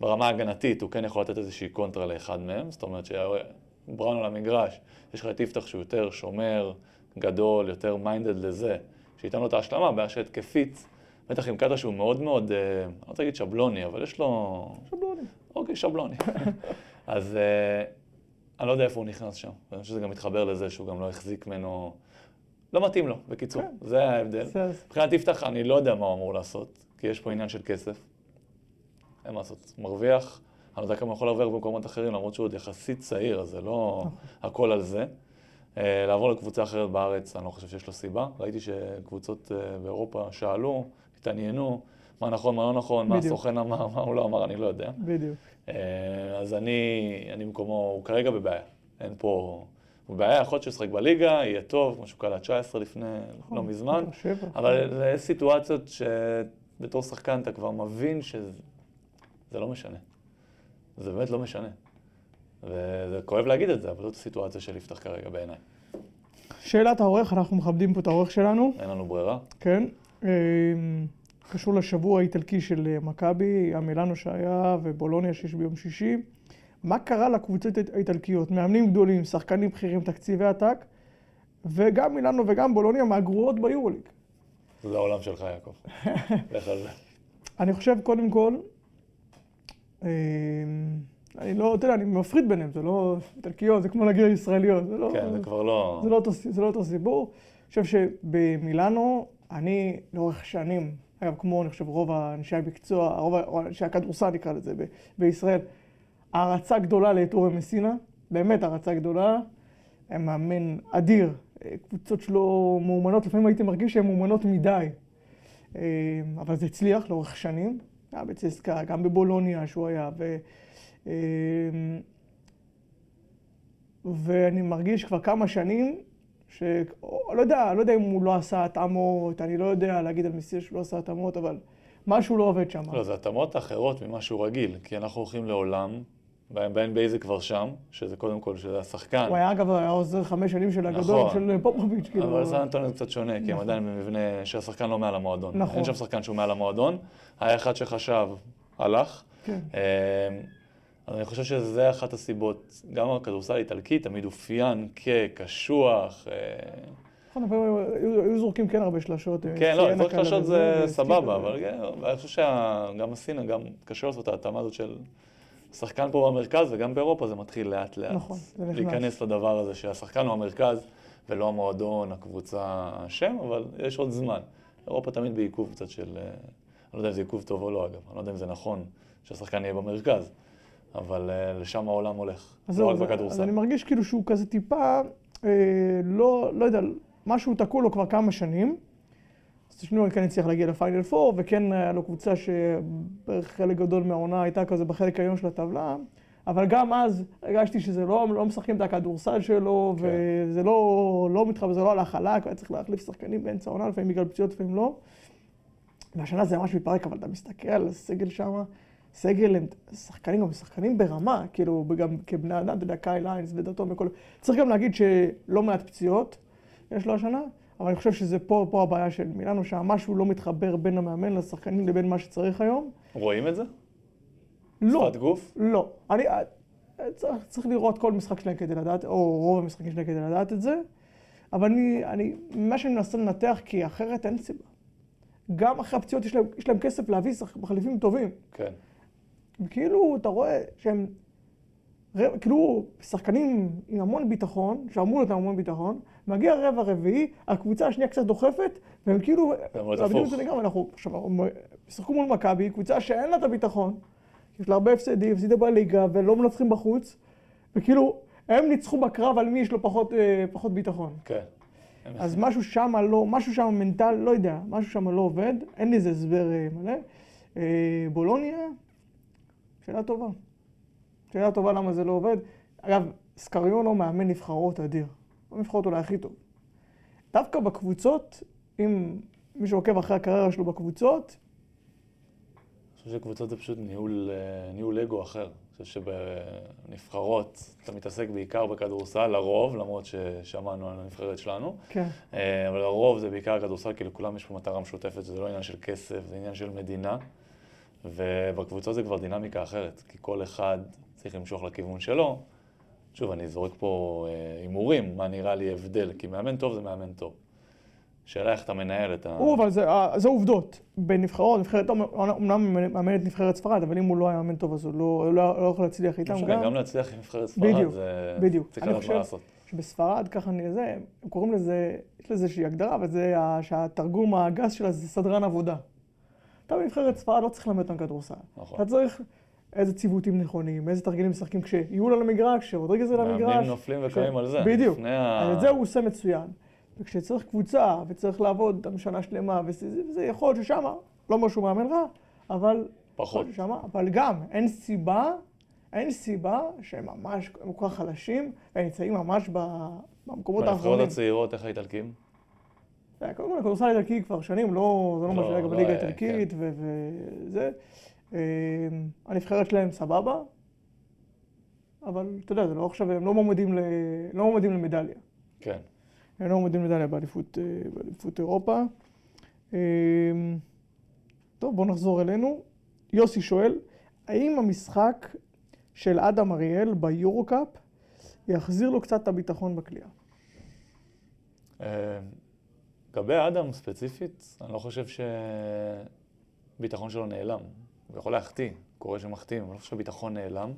[SPEAKER 1] ברמה ההגנתית הוא כן יכול לתת איזושהי קונטרה לאחד מהם, זאת אומרת שבראון על המגרש, יש לך את יפתח שהוא יותר שומר, גדול, יותר מיינדד לזה, שייתן לו את ההשלמה, בעיה שהתקפית, בטח עם קטע שהוא מאוד מאוד, אה, אני לא רוצה להגיד שבלוני, אבל יש לו...
[SPEAKER 2] שבלונים.
[SPEAKER 1] אוקיי, שבלוני. (laughs) אז אה, אני לא יודע איפה הוא נכנס שם. ואני חושב שזה גם מתחבר לזה שהוא גם לא החזיק ממנו... לא מתאים לו, בקיצור.
[SPEAKER 2] כן.
[SPEAKER 1] זה ההבדל. מבחינת יפתח, אני לא יודע מה הוא אמור לעשות, כי יש פה עניין של כסף. אין מה לעשות, מרוויח, אני לא יודע כמה הוא יכול להרוויח במקומות אחרים, למרות שהוא עוד יחסית צעיר, אז זה לא הכל על זה. אה, לעבור לקבוצה אחרת בארץ, אני לא חושב שיש לו סיבה. ראיתי שקבוצות אה, באירופה שאלו, התעניינו, מה נכון, מה לא נכון, מה
[SPEAKER 2] בדיוק.
[SPEAKER 1] הסוכן אמר, מה הוא לא אמר, אני לא יודע.
[SPEAKER 2] בדיוק.
[SPEAKER 1] אה, אז אני, אני במקומו, הוא כרגע בבעיה. אין פה... הוא בבעיה, יכול להיות שהוא ישחק בליגה, יהיה טוב, משהו קל עד 19 לפני, לא מזמן.
[SPEAKER 2] באר שבע.
[SPEAKER 1] אבל זה סיטואציות שבתור שחקן אתה כבר מבין שזה זה לא משנה. זה באמת לא משנה. וזה כואב להגיד את זה, אבל זאת הסיטואציה של יפתח כרגע בעיניי.
[SPEAKER 2] שאלת העורך, אנחנו מכבדים פה את העורך שלנו,
[SPEAKER 1] אין לנו ברירה.
[SPEAKER 2] כן. אה, קשור לשבוע האיטלקי של אה, מכבי, המילאנו שהיה ובולוניה שיש ביום שישי. מה קרה לקבוצות האיט- האיטלקיות? מאמנים גדולים, שחקנים בכירים, תקציבי עתק, וגם מילאנו וגם בולוניה מהגרועות ביורוליג.
[SPEAKER 1] זה העולם שלך, יעקב. (laughs) לך על זה.
[SPEAKER 2] אני חושב, קודם כל, אה, אני לא, אתה יודע, אני מפריד ביניהם, זה לא איטלקיות, זה כמו להגיד ישראליות, זה לא...
[SPEAKER 1] כן, זה כבר לא...
[SPEAKER 2] זה לא אותו, זה לא אותו סיפור. אני חושב שבמילאנו, אני לאורך שנים, אגב, כמו אני חושב רוב אנשי המקצוע, רוב ה- אנשי הכדורסל נקרא לזה בישראל, הערצה גדולה לאטורי מסינה, באמת הערצה גדולה. מאמן אדיר, אה, קבוצות שלו מאומנות, לפעמים הייתי מרגיש שהן מאומנות מדי. אה, אבל זה הצליח לאורך שנים, היה בצסקה, גם בבולוניה שהוא היה, ו... אה, ואני מרגיש כבר כמה שנים, שלא יודע, לא יודע אם הוא לא עשה התאמות, אני לא יודע להגיד על מיסיר שהוא לא עשה התאמות, אבל משהו לא עובד שם.
[SPEAKER 1] לא, זה התאמות אחרות ממה שהוא רגיל, כי אנחנו הולכים לעולם, ב-NBA זה כבר שם, שזה קודם כל, שזה השחקן.
[SPEAKER 2] הוא היה אגב, היה עוזר חמש שנים של הגדול,
[SPEAKER 1] נכון.
[SPEAKER 2] של פופוביץ', כאילו.
[SPEAKER 1] אבל סן אנטוניו זה קצת שונה, כי הם
[SPEAKER 2] נכון.
[SPEAKER 1] עדיין במבנה שהשחקן לא מעל המועדון.
[SPEAKER 2] נכון.
[SPEAKER 1] אין שם שחקן שהוא מעל המועדון. היה אחד שחשב, הלך.
[SPEAKER 2] כן.
[SPEAKER 1] אמ, אז אני חושב שזה אחת הסיבות, גם הכדורסל האיטלקי תמיד אופיין כקשוח. אה,
[SPEAKER 2] נכון, אבל היו זורקים כן הרבה שלשות. אה,
[SPEAKER 1] כן, לא,
[SPEAKER 2] כאלה
[SPEAKER 1] שלשות זה סבבה, אבל אני חושב שגם הסינה, גם קשה לעשות את ההתאמה הזאת של שחקן פה במרכז, וגם באירופה זה מתחיל לאט לאט.
[SPEAKER 2] נכון, זה נכנס.
[SPEAKER 1] להיכנס לדבר הזה שהשחקן הוא המרכז, ולא המועדון, הקבוצה, השם, אבל יש עוד זמן. אירופה תמיד בעיכוב קצת של, אה, אני לא יודע אם זה עיכוב טוב או לא אגב, אני לא יודע אם זה נכון שהשחקן יהיה במרכז, אבל אה, לשם העולם הולך,
[SPEAKER 2] אז
[SPEAKER 1] לא רק
[SPEAKER 2] אז- אז
[SPEAKER 1] בכדורסל.
[SPEAKER 2] אני מרגיש כאילו שהוא כזה טיפה, אה, לא, לא יודע, משהו תקוע לו כבר כמה שנים. תשמעו, כן הצליח להגיע לפיינל פור, וכן היה לו קבוצה שבערך חלק גדול מהעונה הייתה כזה בחלק העליון של הטבלה. אבל גם אז הרגשתי שזה לא, לא משחקים את הכדורסל שלו,
[SPEAKER 1] כן.
[SPEAKER 2] וזה לא, לא מתחבר, זה לא הלך חלק, היה צריך להחליף שחקנים באמצע העונה, לפעמים בגלל פציעות, לפעמים לא. והשנה זה ממש מתפרק, אבל אתה מסתכל על הסגל שם, סגל הם שחקנים, גם שחקנים ברמה, כאילו, גם כבני אדם, אתה יודע, קאי ליינס ודתו וכל... צריך גם להגיד שלא מעט פציעות יש לו השנה, אבל אני חושב שזה פה, פה הבעיה של מילאנו, שמשהו לא מתחבר בין המאמן לשחקנים לבין מה שצריך היום.
[SPEAKER 1] רואים את זה?
[SPEAKER 2] לא,
[SPEAKER 1] שפת גוף?
[SPEAKER 2] לא. אני, אה, צריך, צריך לראות כל משחק שלהם כדי לדעת, או רוב המשחקים שלהם כדי לדעת את זה, אבל אני, אני, מה שאני מנסה לנתח, כי אחרת אין סיבה. גם אחרי הפציעות יש להם, יש להם כסף להביא מחליפים טובים.
[SPEAKER 1] כן.
[SPEAKER 2] כאילו, אתה רואה שהם כאילו, שחקנים עם המון ביטחון, שאמרו להיות המון ביטחון, מגיע רבע רביעי, הקבוצה השנייה קצת דוחפת, והם כאילו, מאבדים את. זה לגמרי, אנחנו עכשיו, שיחקו מול מכבי, קבוצה שאין לה את הביטחון, יש לה הרבה הפסדים, הפסידה בליגה, ולא מנצחים בחוץ, וכאילו, הם ניצחו בקרב על מי יש לו פחות, אה, פחות ביטחון.
[SPEAKER 1] כן.
[SPEAKER 2] אז משהו שם לא, משהו שם מנטל, לא יודע, משהו שם לא עובד, אין לי איזה הסבר אה, מלא. אה, בולוניה, שאלה טובה. שאלה טובה למה זה לא עובד. אגב, סקריונו מאמן נבחרות אדיר. הוא נבחרות אולי הכי טוב. דווקא בקבוצות, אם מי שעוקב אחרי הקריירה שלו בקבוצות,
[SPEAKER 1] אני חושב שקבוצות זה פשוט ניהול, אה, ניהול אגו אחר. אני חושב שבנבחרות אתה מתעסק בעיקר בכדורסל, לרוב, למרות ששמענו על הנבחרת שלנו.
[SPEAKER 2] כן,
[SPEAKER 1] אה, אבל לרוב זה בעיקר כדורסל, כי לכולם יש פה מטרה משותפת, זה לא עניין של כסף, זה עניין של מדינה. ובקבוצות זה כבר דינמיקה אחרת, כי כל אחד צריך למשוך לכיוון שלו. שוב, אני זורק פה אה, הימורים, מה נראה לי הבדל, כי מאמן טוב זה מאמן טוב. שאלה איך אתה מנהל את ה...
[SPEAKER 2] הוא, אבל זה, אה, זה עובדות. בנבחרות, נבחרת, אמנם מאמן את נבחרת ספרד, אבל אם הוא לא היה מאמן טוב, אז הוא לא, לא, לא יכול להצליח איתם גם.
[SPEAKER 1] גם להצליח עם נבחרת ספרד,
[SPEAKER 2] בדיוק,
[SPEAKER 1] זה...
[SPEAKER 2] בדיוק.
[SPEAKER 1] צריך לדעת מה לעשות.
[SPEAKER 2] שבספרד, ככה אני זה, הם קוראים לזה, יש לזה איזושהי הגדרה, אבל זה ה- שהתרגום הגס שלה זה סדרן עבודה. אתה בנבחרת ספרד לא צריך ללמד אותם כדורסל.
[SPEAKER 1] נכון.
[SPEAKER 2] אתה צריך איזה ציוותים נכונים, איזה תרגילים משחקים כשיהיו על המגרש, כשרודריגז על המגרש.
[SPEAKER 1] מאמנים נופלים וקמים על זה.
[SPEAKER 2] בדיוק. אז את זה הוא עושה מצוין. וכשצריך קבוצה, וצריך לעבוד איתם שנה שלמה, וזה יכול להיות ששמה, לא אומר שהוא מאמן רע, אבל...
[SPEAKER 1] פחות.
[SPEAKER 2] ששמה, אבל גם, אין סיבה, אין סיבה שהם ממש, הם כל כך חלשים, והם נמצאים ממש במקומות
[SPEAKER 1] בנבחרות
[SPEAKER 2] האחרונים.
[SPEAKER 1] הצעירות, איך האיטלקים?
[SPEAKER 2] אה, קודם כל, הכדורסל האיטלקי כבר שנים, לא, זה לא
[SPEAKER 1] לא,
[SPEAKER 2] משהו גם
[SPEAKER 1] לא
[SPEAKER 2] בליגה
[SPEAKER 1] היה,
[SPEAKER 2] האיטלקית ו- וזה. אה, הנבחרת שלהם סבבה, אבל אתה יודע, זה לא עכשיו, הם לא מועמדים ל- לא מועמדים למדליה.
[SPEAKER 1] כן.
[SPEAKER 2] הם לא עומדים מדליה באליפות, אה, באליפות אירופה. אה, טוב, בואו נחזור אלינו. יוסי שואל, האם המשחק של אדם אריאל ביורו-קאפ יחזיר לו קצת את הביטחון בקליעה?
[SPEAKER 1] אה, לגבי אדם ספציפית, אני לא חושב שביטחון שלו נעלם. הוא יכול להחטיא, קורה שמחטיאים, אבל אני לא חושב שהביטחון נעלם.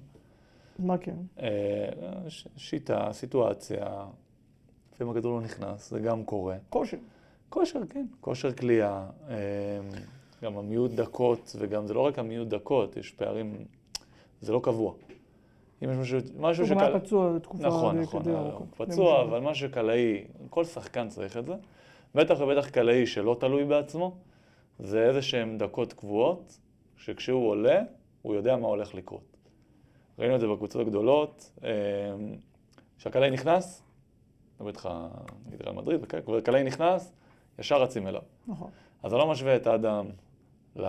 [SPEAKER 2] מה כן?
[SPEAKER 1] אה, ש- שיטה, סיטואציה, לפעמים הכדור לא נכנס, זה גם קורה.
[SPEAKER 2] כושר.
[SPEAKER 1] כושר, כן, כושר כליאה, אה, גם המיעוט דקות, וגם זה לא רק המיעוט דקות, יש פערים, זה לא קבוע. אם יש משהו, משהו
[SPEAKER 2] הוא גם היה
[SPEAKER 1] שקל-
[SPEAKER 2] פצוע תקופה
[SPEAKER 1] נכון, נכון,
[SPEAKER 2] די
[SPEAKER 1] פצוע,
[SPEAKER 2] משנה.
[SPEAKER 1] אבל מה שקלעי, כל שחקן צריך את זה. בטח ובטח קלעי שלא תלוי בעצמו, זה איזה שהם דקות קבועות, שכשהוא עולה, הוא יודע מה הולך לקרות. ראינו את זה בקבוצות הגדולות, אה, כשהקלעי נכנס, מדבר איתך, נגיד ריאל מדריד, וכשהקלעי נכנס, ישר רצים אליו.
[SPEAKER 2] נכון.
[SPEAKER 1] אז אני לא משווה את האדם, ל...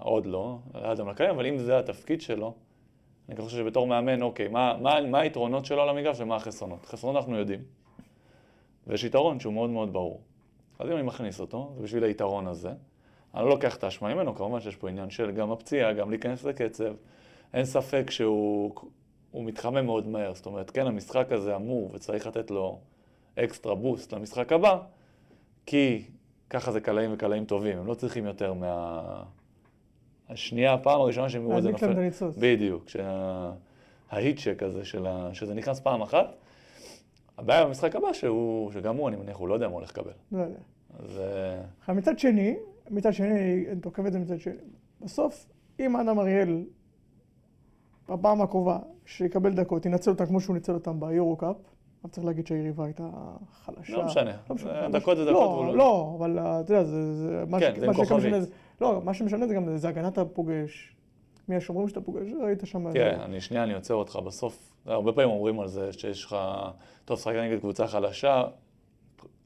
[SPEAKER 1] עוד לא, לאדם לקלעי, אבל אם זה התפקיד שלו, אני חושב שבתור מאמן, אוקיי, מה, מה, מה היתרונות שלו על המגרש ומה החסרונות? חסרונות אנחנו יודעים. ויש יתרון שהוא מאוד מאוד ברור. אז אם אני מכניס אותו, זה בשביל היתרון הזה. אני לא לוקח את האשמה ממנו, כמובן שיש פה עניין של גם הפציעה, גם להיכנס לקצב. אין ספק שהוא הוא מתחמם מאוד מהר. זאת אומרת, כן, המשחק הזה אמור וצריך לתת לו אקסטרה בוסט למשחק הבא, כי ככה זה קלעים וקלעים טובים, הם לא צריכים יותר מה... השנייה, הפעם הראשונה שהם יראו את זה נופל. בדיוק, שההיטצ'ק הזה, של ה... שזה נכנס פעם אחת. הבעיה במשחק הבא שהוא, שגם הוא, אני מניח, הוא לא יודע מה הולך לקבל.
[SPEAKER 2] לא יודע.
[SPEAKER 1] אז אה,
[SPEAKER 2] מצד שני, מצד שני, אני תוקף את זה מצד שני. בסוף, אם אדם אריאל, בפעם הקרובה, שיקבל דקות, ינצל אותם כמו שהוא ניצל אותם ביורו-קאפ, אבל צריך להגיד שהיריבה הייתה חלשה.
[SPEAKER 1] לא משנה.
[SPEAKER 2] לא משנה.
[SPEAKER 1] זה-
[SPEAKER 2] לא
[SPEAKER 1] דקות זה
[SPEAKER 2] משנה.
[SPEAKER 1] דקות,
[SPEAKER 2] לא,
[SPEAKER 1] לא-
[SPEAKER 2] לא, אבל אה, אתה יודע, זה... זה מה
[SPEAKER 1] כן,
[SPEAKER 2] ש-
[SPEAKER 1] זה
[SPEAKER 2] מה משנה
[SPEAKER 1] כוכבית.
[SPEAKER 2] זה- לא, מה שמשנה זה גם, זה הגנת הפוגש. מי השומרים שאתה פוגש, ראית שם...
[SPEAKER 1] תראה, אני שנייה, אני עוצר אותך בסוף. הרבה פעמים אומרים על זה שיש לך, טוב, שחק נגד קבוצה חלשה,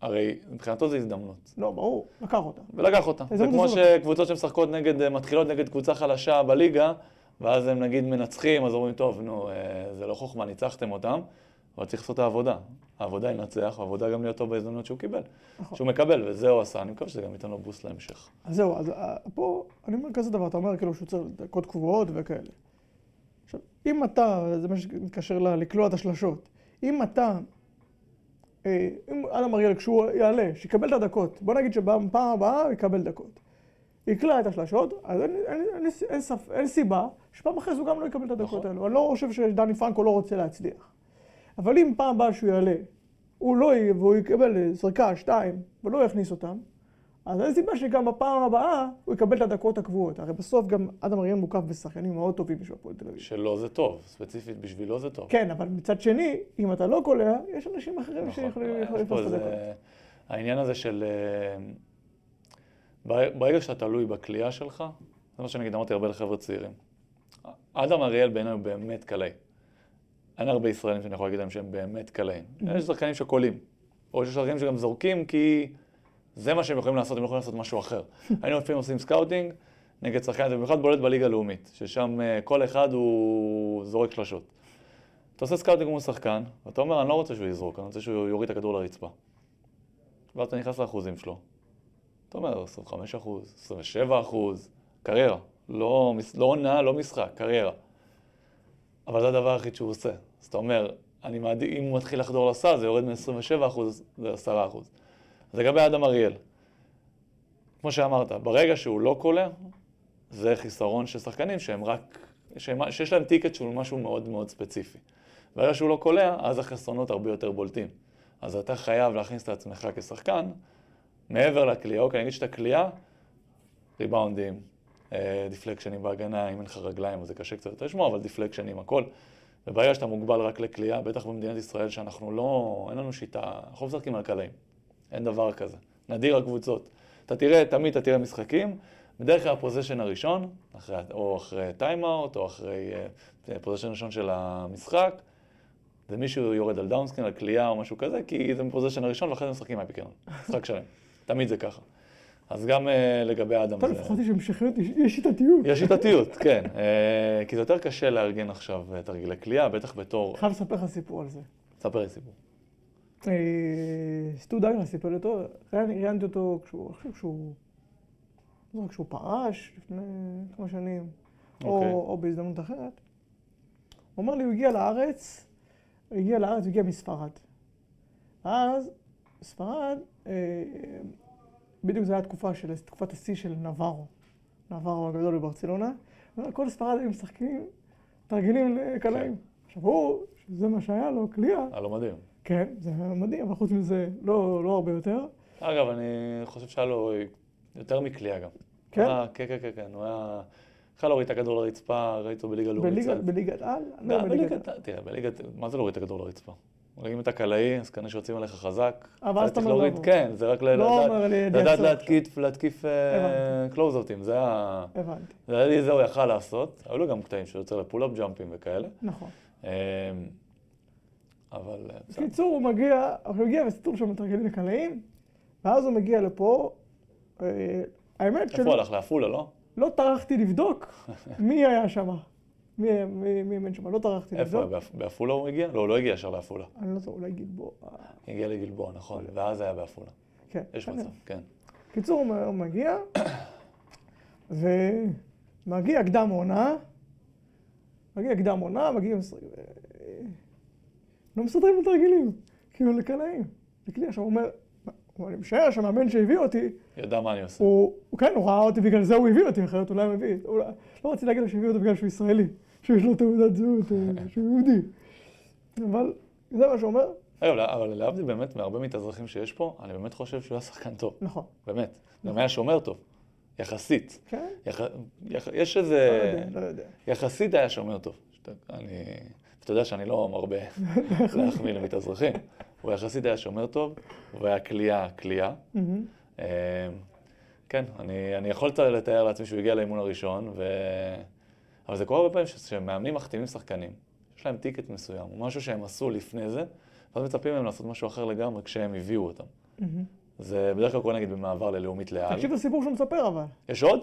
[SPEAKER 1] הרי מבחינתו זו הזדמנות.
[SPEAKER 2] לא, ברור, לקח אותה.
[SPEAKER 1] ולקח אותה. זה כמו שקבוצות שמשחקות נגד, אה, מתחילות נגד קבוצה חלשה בליגה, ואז הם נגיד מנצחים, אז אומרים, טוב, נו, אה, זה לא חוכמה, ניצחתם אותם, אבל צריך לעשות את העבודה. העבודה היא לנצח, והעבודה גם להיות טוב בהזדמנות שהוא קיבל.
[SPEAKER 2] נכון.
[SPEAKER 1] שהוא מקבל, וזה הוא עשה, אני מקווה שזה גם ייתן לו בוסט להמשך.
[SPEAKER 2] אז זהו, אז אה, פה אני אומר כזה דבר, אתה אומר כאילו שהוא צריך דקות קבועות וכאלה. עכשיו, אם אתה, זה מה שמתקשר לקלוע את השלשות, אם אתה, אם אלם אריאל כשהוא יעלה, שיקבל את הדקות, בוא נגיד שבפעם הבאה הוא יקבל דקות. יקלע את השלשות, אז אין, אין, אין, אין, ספ, אין סיבה שפעם אחרי זה הוא גם לא יקבל את הדקות
[SPEAKER 1] נכון.
[SPEAKER 2] האלו. אני לא חושב שדני פרנקו לא רוצה להצליח. אבל אם פעם הבאה שהוא יעלה, הוא לא יהיה והוא יקבל אה, זריקה, שתיים, ולא יכניס אותם, אז אין סיבה שגם בפעם הבאה הוא יקבל את הדקות הקבועות. הרי בסוף גם אדם אריאל מוקף בשחקנים מאוד טובים בשביל הפועל תל אביב.
[SPEAKER 1] שלו זה טוב, ספציפית בשבילו זה טוב.
[SPEAKER 2] כן, אבל מצד שני, אם אתה לא קולע, יש אנשים אחרים
[SPEAKER 1] נכון.
[SPEAKER 2] שיכולים לתפוס את הדקות.
[SPEAKER 1] העניין הזה של... אה, בר- ברגע שאתה תלוי בכלייה שלך, זה מה שנגיד אמרתי הרבה לחבר'ה צעירים. אדם אריאל בעיניי הוא באמת קלעי. אין הרבה ישראלים שאני יכול להגיד להם שהם באמת קלעים. יש שחקנים שקולעים. או יש שחקנים שגם זורקים כי זה מה שהם יכולים לעשות, הם לא יכולים לעשות משהו אחר. (laughs) היינו לפעמים עושים scouting נגד שחקן, זה במיוחד בולט בליגה הלאומית, ששם אה, כל אחד הוא זורק שלשות. אתה עושה scouting מול שחקן, ואתה אומר, אני לא רוצה שהוא יזרוק, אני רוצה שהוא יוריד את הכדור לרצפה. ואז אתה נכנס לאחוזים שלו. אתה אומר, 25 אחוז, 27 אחוז, קריירה. לא, לא עונה, לא משחק, קריירה. אבל זה הדבר היחיד שהוא עושה. אז אתה אומר, אני מעדיף, אם הוא מתחיל לחדור לסל, זה יורד מ-27 אחוז ל-10 אחוז. אז לגבי אדם אריאל, כמו שאמרת, ברגע שהוא לא קולע, זה חיסרון של שחקנים שהם רק, שהם, שיש להם טיקט שהוא משהו מאוד מאוד ספציפי. ברגע שהוא לא קולע, אז החסרונות הרבה יותר בולטים. אז אתה חייב להכניס את עצמך כשחקן, מעבר לקליעה, אוקיי, נגיד שאתה קליעה, ריבאונדים, אה, דיפלקשנים בהגנה, אם אין לך רגליים אז זה קשה קצת יותר לשמור, אבל דיפלקשנים, הכל. וברגע שאתה מוגבל רק לקליעה, בטח במדינת ישראל שאנחנו לא, אין לנו שיטה, אנחנו לא משחקים על קלעים. אין דבר כזה. נדיר הקבוצות. אתה תראה, תמיד אתה תראה משחקים, בדרך כלל ה possession הראשון, אחרי, או אחרי טיימאוט, או אחרי uh, possession ראשון של המשחק, זה מישהו יורד על down screen, על קליעה או משהו כזה, כי זה מ possession הראשון, ואחרי זה משחקים מה pick and roll. משחק שלם. תמיד זה ככה. אז גם uh, לגבי אדם זה...
[SPEAKER 2] לפחות יש המשכיות, יש- שיטתיות.
[SPEAKER 1] יש שיטתיות, כן. אה, כי זה יותר קשה לארגן עכשיו אה, תרגילי קליעה, בטח בתור...
[SPEAKER 2] חייב לספר לך סיפור על זה.
[SPEAKER 1] ספר לי סיפור.
[SPEAKER 2] אה, סטו דגלס סיפר לי אותו, ראיינתי אותו כשהוא, אני חושב שהוא, לא זוכר, כשהוא פרש לפני כמה שנים,
[SPEAKER 1] אוקיי.
[SPEAKER 2] או, בהזדמנות אחרת. הוא אמר לי, הוא הגיע לארץ, הוא הגיע לארץ, הוא הגיע מספרד. אז בספרד, אה, בדיוק זו הייתה תקופה של, תקופת השיא של נברו, נברו הגדול בברצלונה. כל ספרד היו משחקים תרגילים לקלעים. עכשיו הוא, שזה מה שהיה לו, קליעה,
[SPEAKER 1] היה לו מדהים.
[SPEAKER 2] כן, זה היה מדהים, אבל חוץ מזה, לא, לא הרבה יותר.
[SPEAKER 1] אגב, אני חושב שהיה לו יותר מקליעה גם.
[SPEAKER 2] כן?
[SPEAKER 1] אה, כן, כן, כן, כן. הוא היה... יכול להוריד את הכדור לרצפה, ראיתי אותו בליגה לאומית.
[SPEAKER 2] בליגת, על?
[SPEAKER 1] גם
[SPEAKER 2] לא,
[SPEAKER 1] בליגת... תראה, בליגת... מה זה להוריד את הכדור לרצפה? אם אתה קלעי, אז כנראה שיוצאים עליך חזק.
[SPEAKER 2] אבל אז
[SPEAKER 1] אתה
[SPEAKER 2] אומר
[SPEAKER 1] להוריד,
[SPEAKER 2] לא.
[SPEAKER 1] כן, זה רק
[SPEAKER 2] לא
[SPEAKER 1] לדעת-
[SPEAKER 2] לי.
[SPEAKER 1] להתקיף. קלוזאוטים, זה ה...
[SPEAKER 2] הבנתי,
[SPEAKER 1] זה היה- זה הוא יכל לעשות. היו לו גם קטעים שהוא יוצא לפול-אפ ג'אמפים וכאלה.
[SPEAKER 2] נכון.
[SPEAKER 1] אבל אה.
[SPEAKER 2] בקיצור, הוא מגיע, הוא מגיע וסיפור שם מתרגלים לקלעים, ואז הוא מגיע לפה. אה, האמת
[SPEAKER 1] איפה הוא הלך? לעפולה, לא?
[SPEAKER 2] לא טרחתי לבדוק מי היה שם. מי מי- שם, לא טרחתי
[SPEAKER 1] איפה?
[SPEAKER 2] לבדוק.
[SPEAKER 1] בעפ- בעפולה הוא הגיע? לא, הוא לא הגיע ישר לעפולה.
[SPEAKER 2] אני לא זוכר, אולי גלבוע.
[SPEAKER 1] הגיע לגלבוע, נכון. ואז היה בעפולה.
[SPEAKER 2] כן.
[SPEAKER 1] יש. מצב, כן.
[SPEAKER 2] קיצור, הוא הוא מגיע, ומגיע קדם עונה, מגיע קדם עונה, מגיע... לא מסדרים לתרגילים, כאילו לקלעים. לכלי, עכשיו הוא אומר, אני משער שהמאמן שהביא אותי,
[SPEAKER 1] ידע מה אני עושה.
[SPEAKER 2] הוא, הוא כן, הוא ראה אותי, בגלל זה הוא הביא אותי, אחרת אולי הוא הביא, הוא, לא רציתי להגיד לו שהביא אותו בגלל שהוא ישראלי, שיש לו תעודת זהות, (laughs) שהוא יהודי. אבל זה מה שהוא אומר,
[SPEAKER 1] לא- אבל להבדיל באמת מהרבה מתאזרחים שיש פה, אני באמת חושב שהוא היה שחקן טוב.
[SPEAKER 2] נכון.
[SPEAKER 1] באמת. גם היה שומר טוב. יחסית.
[SPEAKER 2] כן?
[SPEAKER 1] יש
[SPEAKER 2] לא
[SPEAKER 1] איזה...
[SPEAKER 2] יודע, לא יודע.
[SPEAKER 1] יחסית היה שומר טוב. אני... אתה יודע שאני לא מרבה להחמיא למתאזרחים. הוא יחסית היה שומר טוב, הוא היה כליאה, כליאה. אמ, כן, אני, אני יכול לתאר לעצמי שהוא הגיע לאימון הראשון, ו... אבל זה קורה הרבה פעמים שמאמנים מחתימים שחקנים. יש להם טיקט מסוים, או משהו שהם עשו לפני זה, ואז מצפים מהם לעשות משהו אחר לגמרי כשהם הביאו אותם. זה בדרך כלל קורה נגיד במעבר ללאומית לאל.
[SPEAKER 2] תקשיב לסיפור שהוא מספר אבל.
[SPEAKER 1] יש עוד?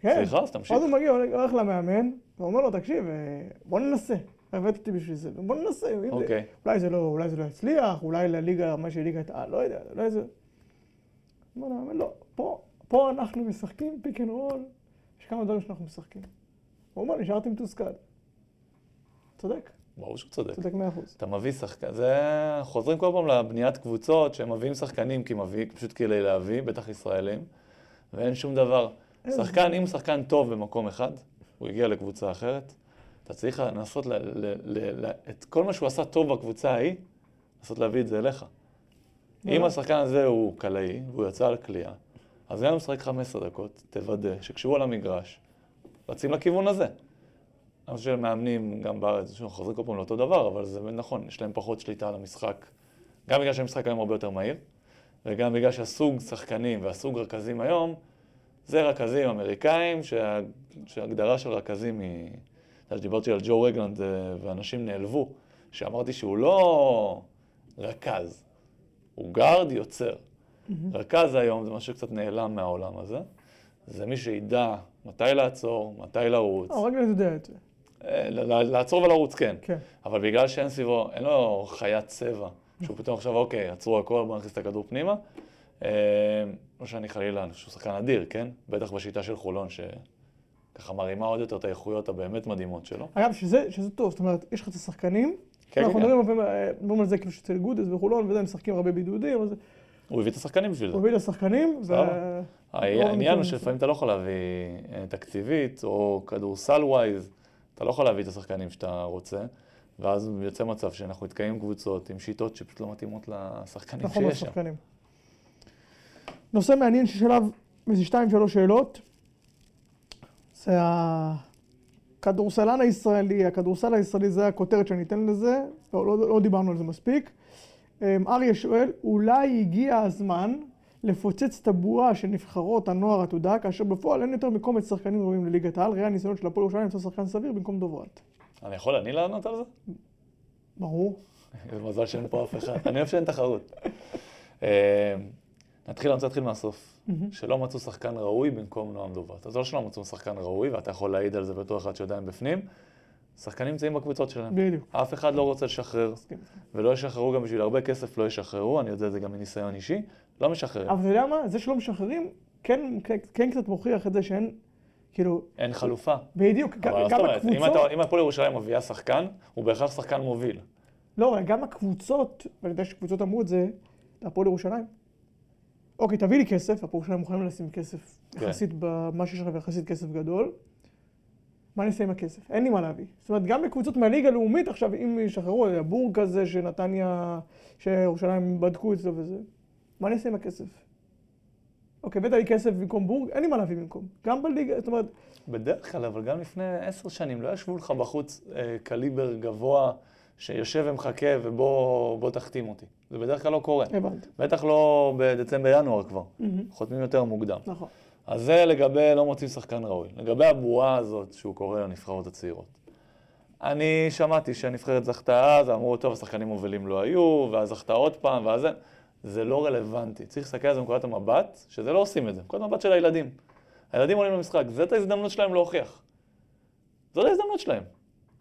[SPEAKER 2] כן.
[SPEAKER 1] סליחה, אז תמשיך.
[SPEAKER 2] אז הוא מגיע, הולך הולך למאמן, ואומר לו, תקשיב, אה, בוא ננסה. אותי בשביל זה, בוא ננסה.
[SPEAKER 1] אוקיי.
[SPEAKER 2] אולי זה לא, אולי זה לא יצליח, אולי לליגה, מה שליגת העל, לא יודע, אולי זה... אומר למאמן, לא, פה, פה אנחנו משחקים pick and roll, יש כמה דברים שאנחנו משחקים. הוא אומר, נשארתי מתוסכל. צודק,
[SPEAKER 1] ברור שהוא צודק.
[SPEAKER 2] צודק מאה אחוז.
[SPEAKER 1] אתה מביא שחקן, זה... חוזרים כל פעם לבניית קבוצות, שהם מביאים שחקנים כי מביא, פשוט כדי להביא, בטח ישראלים, ואין שום דבר. שחקן, אם שחקן טוב במקום אחד, הוא הגיע לקבוצה אחרת, אתה צריך לנסות ל, ל, ל, ל, את כל מה שהוא עשה טוב בקבוצה ההיא, לנסות להביא את זה אליך. אם השחקן הזה הוא קלעי, והוא יצא על קליעה, אז גם אם הוא משחק 15 דקות, תוודא שכשהוא על המגרש, רצים לכיוון הזה. אני חושב שמאמנים גם בארץ, שוב, חוזרים כל פעם לאותו דבר, אבל זה נכון, יש להם פחות שליטה על המשחק. גם בגלל שהמשחק היום הרבה יותר מהיר, וגם בגלל שהסוג שחקנים והסוג רכזים היום, זה רכזים אמריקאים, שה... שההגדרה של רכזים היא... דיברתי על ג'ו רגלנד אה, ואנשים נעלבו, שאמרתי שהוא לא רכז, הוא גארד יוצר. רכז היום זה משהו שקצת נעלם מהעולם הזה. זה מי שידע מתי לעצור, מתי לרוץ.
[SPEAKER 2] אה, רגע, אני יודע את זה.
[SPEAKER 1] אה, לעצור ולרוץ, כן.
[SPEAKER 2] כן.
[SPEAKER 1] אבל בגלל שאין סביבו, אין לו חיית צבע, שהוא פתאום עכשיו, אוקיי, עצרו הכל, בוא נכניס את הכדור פנימה. לא שאני חלילה, אני חושב שהוא שחקן אדיר, כן? בטח בשיטה של חולון, שככה מרימה עוד יותר את האיכויות הבאמת מדהימות שלו.
[SPEAKER 2] אגב, שזה, שזה טוב, זאת אומרת, יש לך את השחקנים,
[SPEAKER 1] כן,
[SPEAKER 2] אנחנו
[SPEAKER 1] כן,
[SPEAKER 2] מדברים הרבה- מדברים על זה כאילו שאצל גודס וחולון, וזה, הם משחקים הרבה בידודים, אז
[SPEAKER 1] הוא הביא את השחקנים בשביל זה.
[SPEAKER 2] הוא הביא את השחקנים, ו... רוב
[SPEAKER 1] העניין הוא שלפעמים אתה לא יכול להביא אה, תקציבית, או כדורסל ווייז, אתה לא יכול להביא את השחקנים שאתה רוצה, ואז יוצא מצב שאנחנו נתקעים קבוצות עם שיטות שפשוט לא מתאימות לשחקנים
[SPEAKER 2] נכון,
[SPEAKER 1] שיש שם.
[SPEAKER 2] נושא מעניין שיש עליו איזה שתיים, שלוש שאלות. זה הכדורסלן הישראלי, הכדורסל הישראלי, זה הכותרת שאני אתן לזה, לא, לא, לא דיברנו על זה מספיק. אמ, אריה שואל, אולי הגיע הזמן לפוצץ את הבועה של נבחרות הנוער העתודה, כאשר בפועל אין יותר מקומץ שחקנים ראויים לליגת העל, ראה הניסיונות של הפועל ירושלים למצוא שחקן סביר במקום דוברת.
[SPEAKER 1] אני יכול אני לענות על זה?
[SPEAKER 2] ברור.
[SPEAKER 1] מזל שאין פה אף אחד. אני אוהב שאין תחרות. אה, נתחיל, אני רוצה להתחיל מהסוף. שלא מצאו שחקן ראוי במקום נועם דוברת. אז לא שלא מצאו שחקן ראוי, ואתה יכול להעיד על זה בתור אחד שיודע הם בפנים. שחקנים נמצאים בקבוצות שלהם.
[SPEAKER 2] בדיוק.
[SPEAKER 1] אף אחד לא רוצה לשחרר. ולא ישחררו גם בשביל הרבה כסף, לא ישחררו, אני יודע את זה גם מניסיון אישי, לא משחררים.
[SPEAKER 2] אבל אתה יודע מה? זה שלא משחררים, כן, כן, כן קצת מוכיח את זה שאין, כאילו,
[SPEAKER 1] אין חלופה.
[SPEAKER 2] בדיוק, גם, גם הקבוצות,
[SPEAKER 1] אם הפועל ירושלים מביאה שחקן, הוא בהכרח שחקן מוביל.
[SPEAKER 2] לא, גם הקבוצות, ואני יודע שקבוצות אמרו את זה, להפועל ירושלים. אוקיי, תביא לי כסף, הפועל ירושלים מוכנים לשים כסף
[SPEAKER 1] כן.
[SPEAKER 2] יחסית במה שיש לך יחסית כסף גדול. מה אני אעשה עם הכסף? אין לי מה להביא. זאת אומרת, גם בקבוצות מהליגה הלאומית עכשיו, אם ישחררו, היה בור כזה שנתניה, שירושלים בדקו אצלו וזה, מה אני אעשה עם הכסף? אוקיי, הבאת לי כסף במקום בורג, אין לי מה להביא במקום. גם בליגה, זאת אומרת,
[SPEAKER 1] בדרך כלל, אבל גם לפני עשר שנים, לא ישבו לך בחוץ אה, קליבר גבוה שיושב ומחכה ובוא בוא תחתים אותי. זה בדרך כלל לא קורה.
[SPEAKER 2] הבנתי.
[SPEAKER 1] בטח לא בדצמבר-ינואר כבר.
[SPEAKER 2] מהמם.
[SPEAKER 1] חותמים יותר מוקדם.
[SPEAKER 2] נכון.
[SPEAKER 1] אז זה לגבי לא מוצאים שחקן ראוי. לגבי הבועה הזאת שהוא קורא לנבחרות הצעירות. אני שמעתי שהנבחרת זכתה אז, אמרו, טוב, השחקנים מובילים לא היו, ואז זכתה עוד פעם, ואז זה. זה לא רלוונטי. צריך להסתכל על זה מנקודת המבט, שזה לא עושים את זה. מנקודת המבט של הילדים. הילדים עולים למשחק, זאת ההזדמנות שלהם להוכיח. זאת ההזדמנות שלהם.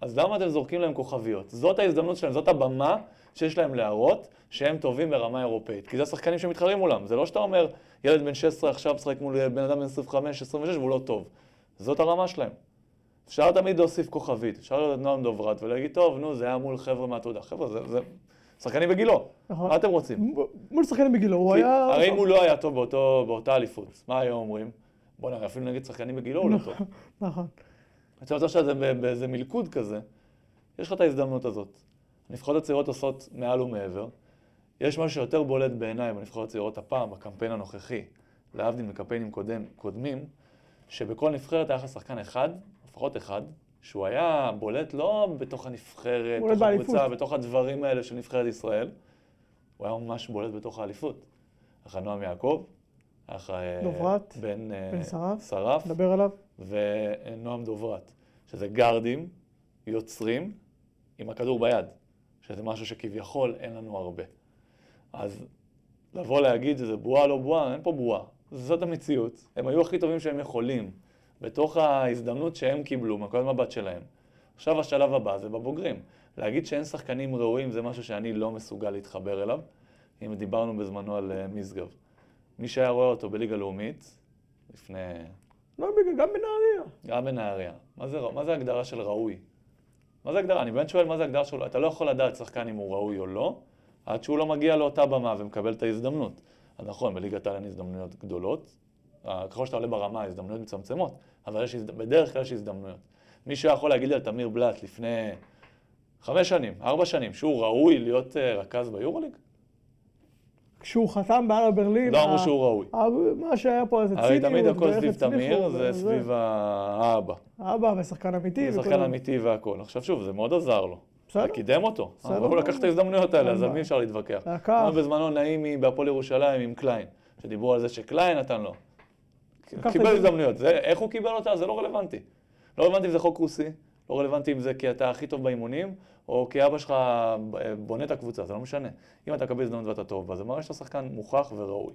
[SPEAKER 1] אז למה אתם זורקים להם כוכביות? זאת ההזדמנות שלהם, זאת הבמה שיש להם להראות שהם טובים ברמה אירופאית. כי זה השחקנים שמתחרים מולם. זה לא שאתה אומר, ילד בן 16 עכשיו משחק מול בן אדם בן 25, 26 והוא לא טוב. זאת הרמה שלהם. אפשר תמיד להוסיף כוכבית, אפשר להיות נועם דוברת ולהגיד, טוב, נו, זה היה מול חבר'ה מהתעודה. חבר'ה, זה, זה שחקנים בגילו.
[SPEAKER 2] נכון.
[SPEAKER 1] מה אתם רוצים?
[SPEAKER 2] מול שחקנים בגילו, הוא היה...
[SPEAKER 1] הרי אם הוא לא היה טוב באותה אליפות, מה היו אומרים? בוא'נה, אפילו נגד שחקנים בגילו הוא לא טוב.
[SPEAKER 2] נכון.
[SPEAKER 1] אתה שזה ב- באיזה מלכוד כזה, יש לך את ההזדמנות הזאת. הנבחרות הצעירות עושות מעל ומעבר. יש משהו שיותר בולט בעיניי בנבחרות הצעירות הפעם, בקמפיין הנוכחי, להבדיל מקמפיינים קודם, קודמים, שבכל נבחרת היה לך שחקן אחד, לפחות אחד, שהוא היה בולט לא בתוך הנבחרת, בתוך הקבוצה. בתוך הדברים האלה של נבחרת ישראל, הוא היה ממש בולט בתוך האליפות. לך נועם יעקב, היה לך אה,
[SPEAKER 2] דוברת,
[SPEAKER 1] בן, אה,
[SPEAKER 2] בן שרף.
[SPEAKER 1] שרף,
[SPEAKER 2] נדבר עליו.
[SPEAKER 1] ונועם דוברת, שזה גארדים, יוצרים, עם הכדור ביד, שזה משהו שכביכול אין לנו הרבה. אז לבוא להגיד שזה בועה לא בועה, אין פה בועה. זאת המציאות. הם היו הכי טובים שהם יכולים, בתוך ההזדמנות שהם קיבלו, מנקודת מבט שלהם. עכשיו השלב הבא זה בבוגרים. להגיד שאין שחקנים ראויים זה משהו שאני לא מסוגל להתחבר אליו, אם דיברנו בזמנו על אה, משגב. מי שהיה רואה אותו בליגה לאומית, לפני
[SPEAKER 2] גם בנהריה.
[SPEAKER 1] גם בנהריה. מה זה, מה זה הגדרה של ראוי? מה זה הגדרה? אני באמת שואל מה זה הגדרה שלו. אתה לא יכול לדעת שחקן אם הוא ראוי או לא, עד שהוא לא מגיע לאותה במה ומקבל את ההזדמנות. אז נכון, בליגת העל אין הזדמנויות גדולות, אה, ככל שאתה עולה ברמה, ההזדמנויות מצמצמות, אבל יש, בדרך כלל יש הזדמנויות. מי שיכול להגיד לי על תמיר בלאט לפני חמש שנים, ארבע שנים, שהוא ראוי להיות אה, רכז ביורוליג?
[SPEAKER 2] כשהוא חתם באלבה ברלין,
[SPEAKER 1] לא אמרו שהוא ראוי.
[SPEAKER 2] מה שהיה פה איזה
[SPEAKER 1] הרי
[SPEAKER 2] ציניות,
[SPEAKER 1] תמיד הכל סביב תמיר, זה. סביב האבא.
[SPEAKER 2] אבא ושחקן אמיתי.
[SPEAKER 1] זה
[SPEAKER 2] וכל
[SPEAKER 1] שחקן
[SPEAKER 2] ה-
[SPEAKER 1] אמיתי והכול. עכשיו שוב, זה מאוד עזר לו.
[SPEAKER 2] בסדר.
[SPEAKER 1] קידם אותו.
[SPEAKER 2] בסדר.
[SPEAKER 1] אבל הוא לקח את ההזדמנויות האלה, אז על. מי אפשר להתווכח?
[SPEAKER 2] לקח.
[SPEAKER 1] בזמנו נעימי בהפועל ירושלים עם קליין, שדיברו על זה שקליין נתן לו. קיבל. הזדמנויות. איך הוא קיבל אותה? זה לא רלוונטי. לא רלוונטי אם זה חוק רוסי, לא רלוונטי אם זה כי אתה הכי טוב באימונים, או כי אבא שלך בונה את הקבוצה, זה לא משנה. אם אתה מקבל הזדמנות ואתה טוב בה, זה מראה שאתה שחקן מוכח וראוי.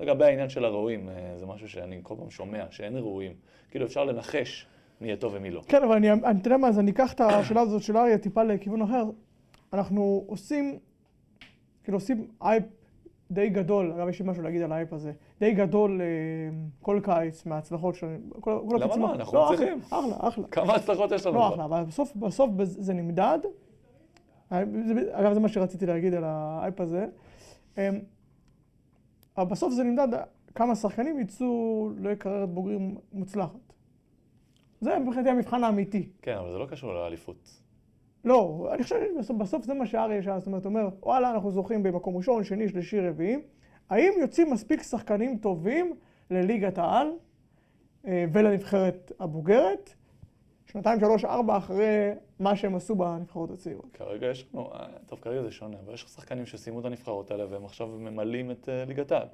[SPEAKER 1] לגבי העניין של הראויים, אה, זה משהו שאני כל פעם שומע, שאין ראויים. כאילו אפשר לנחש מי יהיה טוב ומי לא.
[SPEAKER 2] כן, אבל אני, אתה יודע מה, אז אני אקח את השאלה הזאת של אריה טיפה לכיוון אחר. אנחנו עושים, כאילו עושים אייפ די גדול, אגב, יש לי משהו להגיד על האייפ הזה, די גדול אה, כל קיץ מההצלחות שלנו.
[SPEAKER 1] למה לא? אנחנו
[SPEAKER 2] לא, אחלה,
[SPEAKER 1] מצליחים.
[SPEAKER 2] אחלה, אחלה.
[SPEAKER 1] כמה הצלחות יש לנו?
[SPEAKER 2] לא? אחלה, אבל בסוף, זה נמדד. אה, אגב, זה מה שרציתי להגיד על האייפ הזה. אמ, אבל בסוף זה נמדד כמה שחקנים יצאו לקריירת בוגרים מוצלחת. זה מבחינתי המבחן האמיתי.
[SPEAKER 1] כן, אבל זה לא קשור לאליפות.
[SPEAKER 2] לא, אני חושב שבסוף בסוף זה מה שאריה שאל, זאת אומרת, אומר, וואלה, אנחנו זוכים במקום ראשון, שני, שלישי, רביעי. האם יוצאים מספיק שחקנים טובים לליגת העל אה, ולנבחרת הבוגרת, שנתיים, שלוש, ארבע אחרי מה שהם עשו בנבחרות הצעירות?
[SPEAKER 1] כרגע יש לנו, אה, טוב, כרגע זה שונה, אבל יש שחקנים שסיימו את הנבחרות האלה והם עכשיו ממלאים את אה, ליגת העל.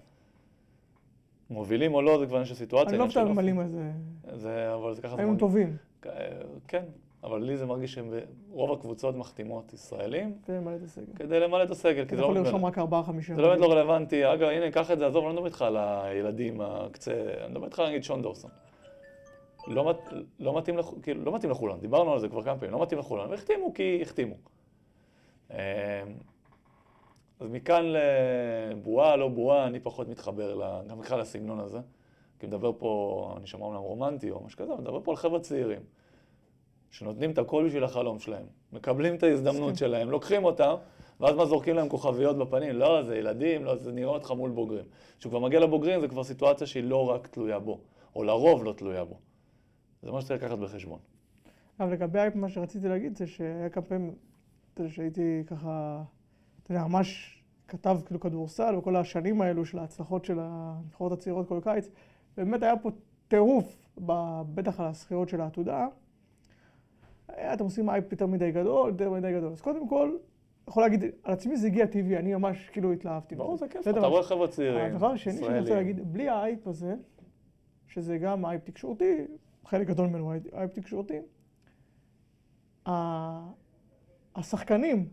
[SPEAKER 1] מובילים או לא, זה כבר של סיטואציה.
[SPEAKER 2] אני לא חושב. ממלאים על זה,
[SPEAKER 1] זה, אבל זה ככה
[SPEAKER 2] הם. טובים?
[SPEAKER 1] כן, אבל לי זה מרגיש שרוב הקבוצות מחתימות ישראלים
[SPEAKER 2] כדי למלא את הסגל.
[SPEAKER 1] כדי למלא את הסגל, כי
[SPEAKER 2] אתה
[SPEAKER 1] זה
[SPEAKER 2] יכול
[SPEAKER 1] לא
[SPEAKER 2] לרשום רק ארבעה, חמישה.
[SPEAKER 1] זה לא באמת לא רלוונטי. אגב, הנה, קח את זה, עזוב, אני לא מדבר איתך על הילדים הקצה, אני מדבר איתך נגיד שון דורסון. לא, מת, לא, מתאים לכ, כאילו, לא מתאים לכולם, דיברנו על זה כבר כמה פעמים, לא מתאים לכולם, והחתימו כי החתימו. אמ, אז מכאן לבועה, לא בועה, אני פחות מתחבר גם בכלל לסגנון הזה. כי מדבר פה, אני שומע אומנם רומנטי או משהו כזה, מדבר פה על חבר'ה צעירים, שנותנים את הכל בשביל החלום שלהם, מקבלים את ההזדמנות שלהם, לוקחים אותם, ואז מה זורקים להם כוכביות בפנים? לא, זה ילדים, לא, זה נראה אותך מול בוגרים. כשהוא כבר מגיע לבוגרים, זה כבר סיטואציה שהיא לא רק תלויה בו, או לרוב לא תלויה בו. זה מה שצריך לקחת בחשבון.
[SPEAKER 2] אבל לגבי מה שרציתי להגיד זה שהיה כמה פעמים, אתה יודע, שהייתי ככה, אתה יודע, ממש כתב כאילו כדורסל, וכל השנים האלו של ההצלחות של הנבחרות הצעירות כל קיץ, באמת היה פה טירוף, בטח על הזכירות של העתודה. היה, אתם עושים אייפ יותר מדי גדול, יותר מדי גדול. אז קודם כל, יכול להגיד, על עצמי זה הגיע טבעי, אני ממש כאילו התלהבתי.
[SPEAKER 1] ברור. זה כיף, אתה רואה חבר'ה צעירים,
[SPEAKER 2] הדבר השני שאני רוצה. להגיד, בלי ההייפ הזה, שזה גם הייפ תקשורתי, חלק גדול ממנו הייפ תקשורתי, השחקנים,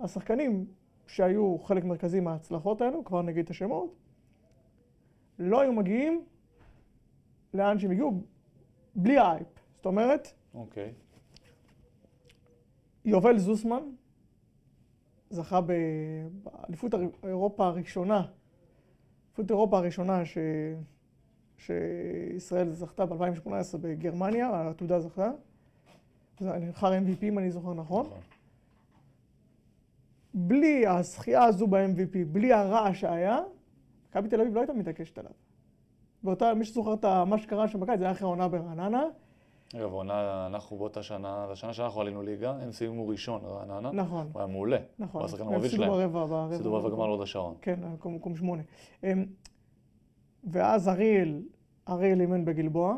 [SPEAKER 2] השחקנים שהיו חלק מרכזי מההצלחות האלו, כבר נגיד את השמות, לא היו מגיעים לאן שהם הגיעו בלי ההייפ. זאת אומרת,
[SPEAKER 1] אוקיי.
[SPEAKER 2] יובל זוסמן זכה באליפות אירופה הראשונה, אליפות אירופה הראשונה ש... שישראל זכתה ב-2018 בגרמניה, העתודה זכתה. זה נבחר MVP אם אני זוכר נכון.
[SPEAKER 1] נכון.
[SPEAKER 2] בלי הזכייה הזו ב-MVP, בלי הרעש שהיה, מכבי תל אביב לא הייתה מתעקשת עליו. ואותה, מי שזוכר את מה שקרה שם בקיץ, זה היה אחרי העונה ברעננה.
[SPEAKER 1] אגב, עונה, אנחנו באותה שנה, זו השנה שאנחנו עלינו ליגה, הם סיימו ראשון, רעננה.
[SPEAKER 2] נכון,
[SPEAKER 1] הוא היה מעולה.
[SPEAKER 2] נכון.
[SPEAKER 1] הוא השחקן המוביל
[SPEAKER 2] הפסידו
[SPEAKER 1] שלהם.
[SPEAKER 2] ברבע, ברבע.
[SPEAKER 1] הפסידו ברבע גמר להוד השרון.
[SPEAKER 2] כן, מקום, שמונה. אמ, ואז אריאל, אריאל אימן בגלבוע,